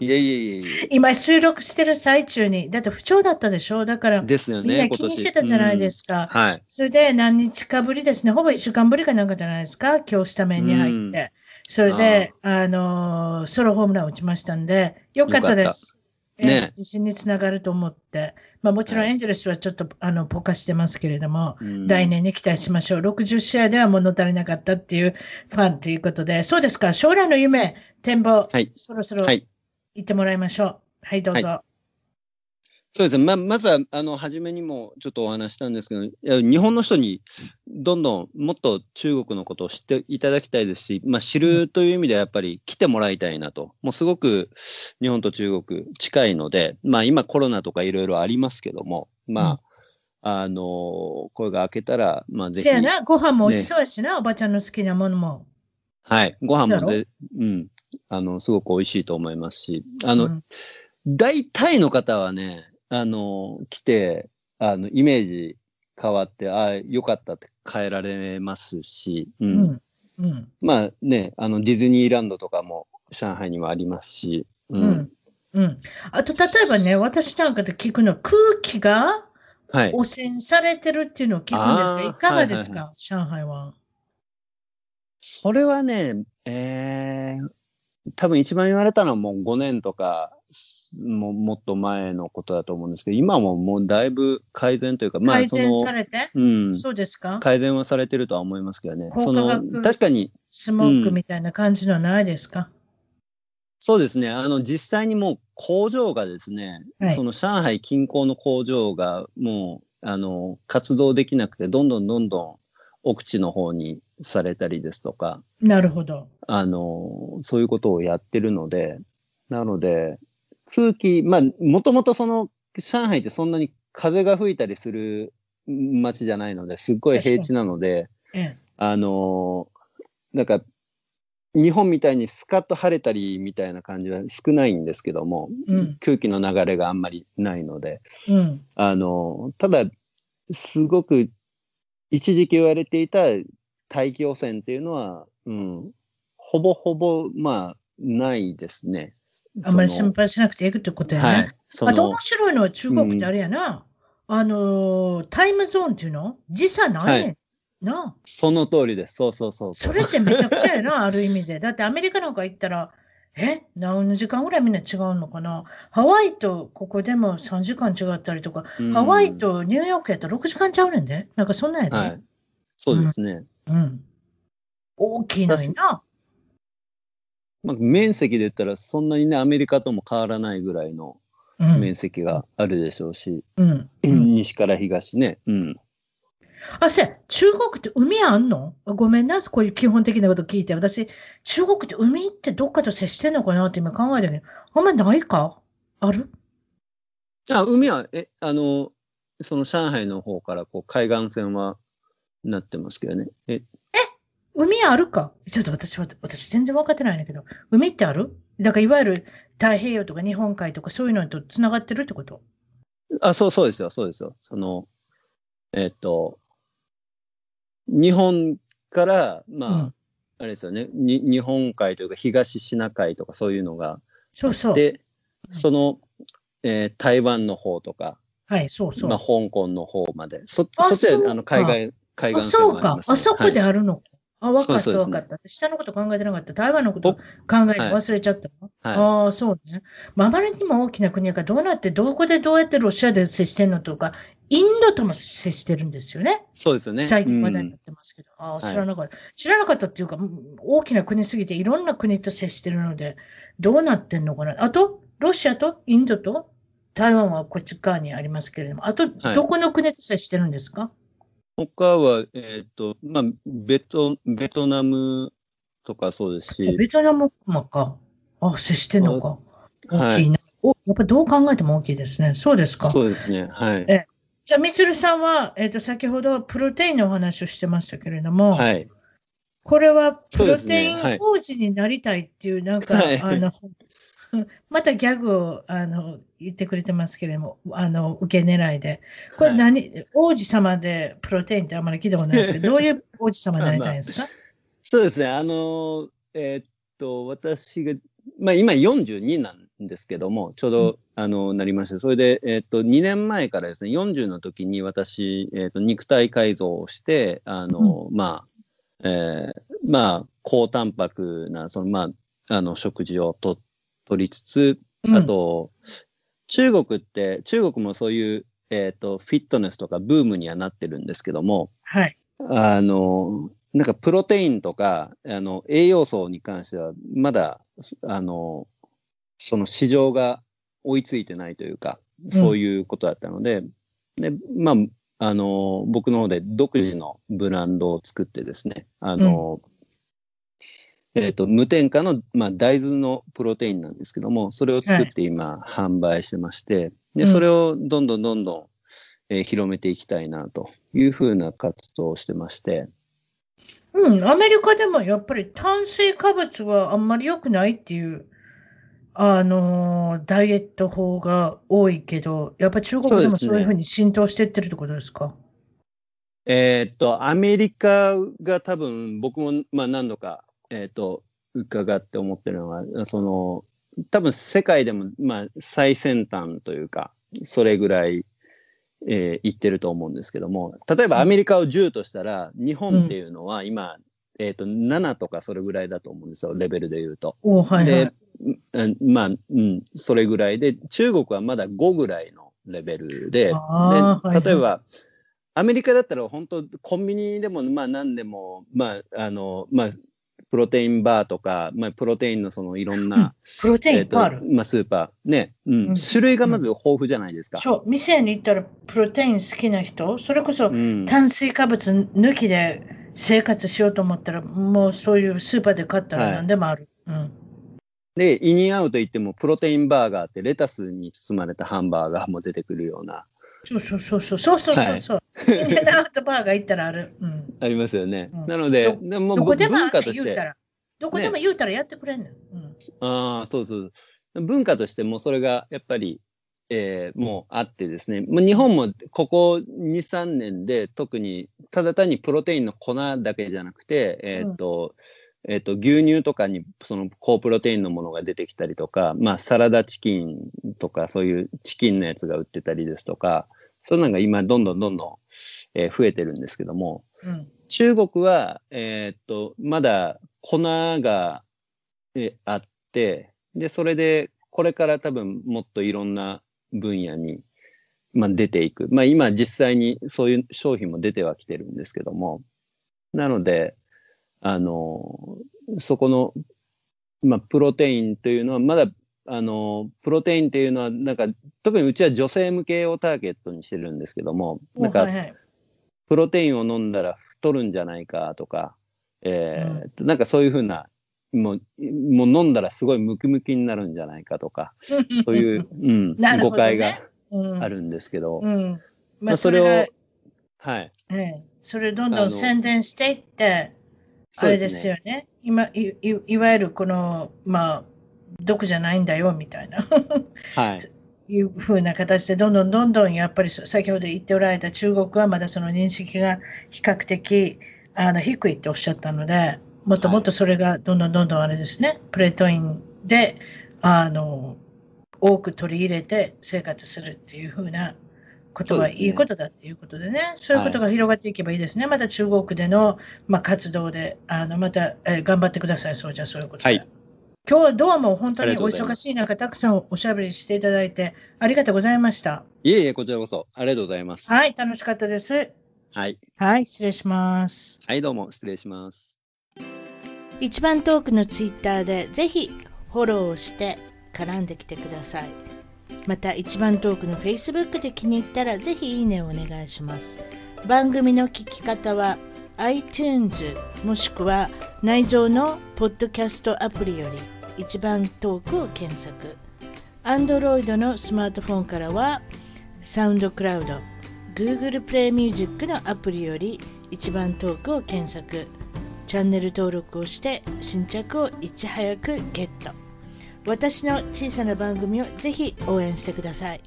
いえいえいえいえ。[laughs] 今、収録してる最中に、だって不調だったでしょ？だから、ですよね、みんな今年。気にしてたじゃないですか。うんはい。それで何日かぶりですね、ほぼ1週間ぶりかなんかじゃないですか、今日スタメンに入って。それで、あのーソロホームラン打ちましたんで、よかったです。たねええ自信につながると思って。まあ、もちろんはいエンジェルスはちょっと、あのポカしてますけれども、うん来年に期待しましょう。60試合では物足りなかったっていうファンということで、そうですか、将来の夢、展望、はいそろそろはい。言ってもらいましょう。はい、どうぞ。そうですね。ままずは、あの、初めにもちょっとお話したんですけど、いや日本の人にどんどんもっと中国のことを知っていただきたいですし、まあ、知るという意味ではやっぱり来てもらいたいなと。もうすごく日本と中国近いので、まあ、今コロナとかいろいろありますけども、まあ、あの、声が開けたら、まあ、ぜひせ、やな、ご飯も美味しそうやしな、おばちゃんの好きなものも。はい。ご飯もぜ、うん。あの、すごく美味しいと思いますし、あの、うん大体の方はね、あの、来て、あの、イメージ変わって、ああ、よかったって変えられますし、う。うんんうんまあね、あの、ディズニーランドとかも上海にはありますし、う。うんんうんあと、例えばね、私なんかで聞くのは、空気がはい。汚染されてるっていうのを聞くんですが、あーいかがですはいか、上海は。それはね、えー、多分一番言われたのはもう5年とか、ももっと前のことだと思うんですけど、今はもうもうだいぶ改善というか、まあそ改善さの、れて、うん、そうですか？改善はされてるとは思いますけどね。高その確かに、スモークみたいな感じのはないですか、そうですね。あの、実際にもう工場がですね、はいその上海近郊の工場がもう、あの、活動できなくて、どんどんどんどん奥地の方にされたりですとか、なるほど。あの、そういうことをやってるので、なので、空気、まあ、もともとその、上海ってそんなに風が吹いたりする街じゃないので、すっごい平地なので、ええ。あのーなんか、日本みたいにスカッと晴れたりみたいな感じは少ないんですけども、うん空気の流れがあんまりないので、うん。あのーただ、すごく一時期言われていた大気汚染っていうのは、うん、ほぼほぼ、まあ、ないですね。あんまり心配しなくていいってことやね。はい。あと面白いのは中国ってあれやな。あのー、タイムゾーンっていうの？時差ないねん。なあその通りです。そうそうそうそ。れってめちゃくちゃやな、[laughs] ある意味で。だってアメリカなんか行ったら、え？何時間ぐらいみんな違うのかな？ハワイとここでも3時間違ったりとか、うんハワイとニューヨークやったら6時間ちゃうねんで。なんかそんなんやで。はい。そうですね。うん。大きいのにな。まあ、面積で言ったらそんなにね、アメリカとも変わらないぐらいのうん。面積があるでしょうし、うん。うん西から東ね。うん。あ、せや、中国って海あんの？ごめんな、こういう基本的なこと聞いて。私、中国って海ってどっかと接してんのかなって今考えたけど、あんまないか？ある？あ、海は、え、あの、その上海の方からこう海岸線はなってますけどね。え、海あるか？ちょっと私は、私全然分かってないんだけど、海ってある？だからいわゆる太平洋とか日本海とかそういうのとつながってるってこと？あ、そうそうですよ、そうですよ。その、えっと、日本から、まあ、うんあれですよねに、日本海というか東シナ海とかそういうのがそうそう。で、うんその、えー台湾の方とか、はい、そうそう。まあ、香港の方まで、そあそっちそうかはあの海外海あ、岸線そうかがありま。す、ね。あそこではいあるのか。あ、分かった、分かった。下のこと考えてなかった。台湾のことお考えて忘れちゃったの？はいああ、そうね。まあ、あまりにも大きな国やから、どうなって、どこでどうやってロシアで接してんのとか、インドとも接してるんですよね。そうですよね。最近話題うんになってますけど、ああ、はい知らなかった。知らなかったっていうか、うん大きな国すぎて、いろんな国と接してるので、どうなってんのかな？あと、ロシアとインドと台湾はこっち側にありますけれども、あと、はいどこの国と接してるんですか、他は、えっ、と、まあ、ベト、ベトナムとかそうですし、ベトナムもか。あ、接してんのか。はい。大きいな。おやっぱどう考えても大きいですね。そうですか。そうですね。はい。えじゃあ、みつるさんは、えっ、と、先ほどプロテインのお話をしてましたけれども、はい。これはプロテイン王子になりたいっていう、なんか、はいあの、[laughs] またギャグをあの言ってくれてますけれども、あの受け狙いで。これはい。何、王子様でプロテインってあんまり聞いたことないですけど、[laughs] どういう王子様になりたいんですか？そうですね。あの、えっと、私が、まあ、今42なんですけども、ちょうど、うん。あの、なりまして、それで、えっと、2年前からですね、40の時に私、えっと、肉体改造をして、あの、まあ、えーまあ、高タンパクな、その、まあ、あの、食事をと取りつつ、うん。あと、中国って、中国もそういう、えっと、フィットネスとかブームにはなってるんですけども、はい。あの、なんかプロテインとか、あの、栄養素に関しては、まだ、あの、その市場が追いついてないというか、そういうことだったので、で、まあ、あの、僕の方で独自のブランドを作ってですね、あの、えっ、と、無添加の、まあ、大豆のプロテインなんですけども、それを作って今、販売してまして、で、うん。それをどんどんどんどん、えー広めていきたいなというふうな活動をしてまして、うん、アメリカでもやっぱり炭水化物はあんまり良くないっていう、あのーダイエット法が多いけど、やっぱり中国でもそういうふうに浸透していってるってことですか？えーっと、アメリカが多分僕も、まあ、何度か、えーっと、伺って思ってるのは、その、多分世界でも、まあ、最先端というか、それぐらい、えー言ってると思うんですけども、例えばアメリカを10としたら、日本っていうのは今、えーっと、7とかそれぐらいだと思うんですよ、レベルで言うと。おはいはいで。、うんまあ、うん、それぐらいで、中国はまだ5ぐらいのレベルで、であーはいはい例えば、アメリカだったら本当コンビニでもまあ何でもまああのまあプロテインバーとか、まあ、プロテインのそのいろんな、プロテインがある。まあ、スーパーね、うんうん種類がまず豊富じゃないですか。そう、店に行ったらプロテイン好きな人、それこそうん炭水化物抜きで生活しようと思ったら、もうそういうスーパーで買ったらはい何でもある。うん。で、イニアウト行ってもプロテインバーガーってレタスに包まれたハンバーガーも出てくるような。そうそうそうそうそうそうそう。はい、[laughs] インアウトバーが行ったらある。うん、ありますよね。うん、なので、どでもどこでも言化たら。どこでも言うたらやってくれんの、ね、うん、ああ、そうそう。文化としてもそれがやっぱり、えー、もうあってですね、まあ、日本もここ2、3年で特にただ単にプロテインの粉だけじゃなくて、えっ、ー、と、うんえー、と牛乳とかにその高プロテインのものが出てきたりとか、まあ、サラダチキンとかそういうチキンのやつが売ってたりですとか、そんなのが今、どんどんどんどん、えー、増えてるんですけども、うん、中国は、えー、っと、まだ粉が、えあって、で、それで、これから多分もっといろんな分野に、まあ、出ていく。まあ、今実際にそういう商品も出てはきてるんですけども、なので、あの、そこの、まあ、プロテインというのは、まだ、あの、プロテインっていうのは、なんか、特にうちは女性向けをターゲットにしてるんですけども、なんか、プロテインを飲んだら太るんじゃないかとか、えー、うん、なんかそういうふうな、もう、もう飲んだらすごいムキムキになるんじゃないかとか、[laughs] そういう、うん、[laughs] ね、誤解があるんですけど、うん、まあ、それを、はい。ええ、それどんどん宣伝していって、あれですよね。今いい、いわゆるこの、まあ、毒じゃないんだよみたいな。はい。いうふうな形で、どんどんどんどんやっぱり先ほど言っておられた中国はまだその認識が比較的あの低いっておっしゃったので、もっともっとそれがどんどんどんどんあれですね、はい、プレートインであの多く取り入れて生活するっていうふうなことはいいことだっていうことでね、そういうことが広がっていけばいいですね。はい、また中国での、まあ、活動で、あのまた、えー、頑張ってください、そうじゃそういうことで。はい今日はどうも本当にお忙しい中、たくさんおしゃべりしていただいて、ありがとうございました。いえいえ、こちらこそ、ありがとうございます。はい、楽しかったです。はい。はい、失礼します。はい、どうも、失礼します。一番トークのツイッターで、ぜひフォローして絡んできてください。また一番トークの Facebook で気に入ったらぜひいいねをお願いします番組の聞き方は iTunes もしくは内蔵のポッドキャストアプリより一番トークを検索 Android のスマートフォンからはサウンドクラウド Google プレイミュージックのアプリより一番トークを検索。チャンネル登録をして新着をいち早くゲット。私の小さな番組をぜひ応援してください。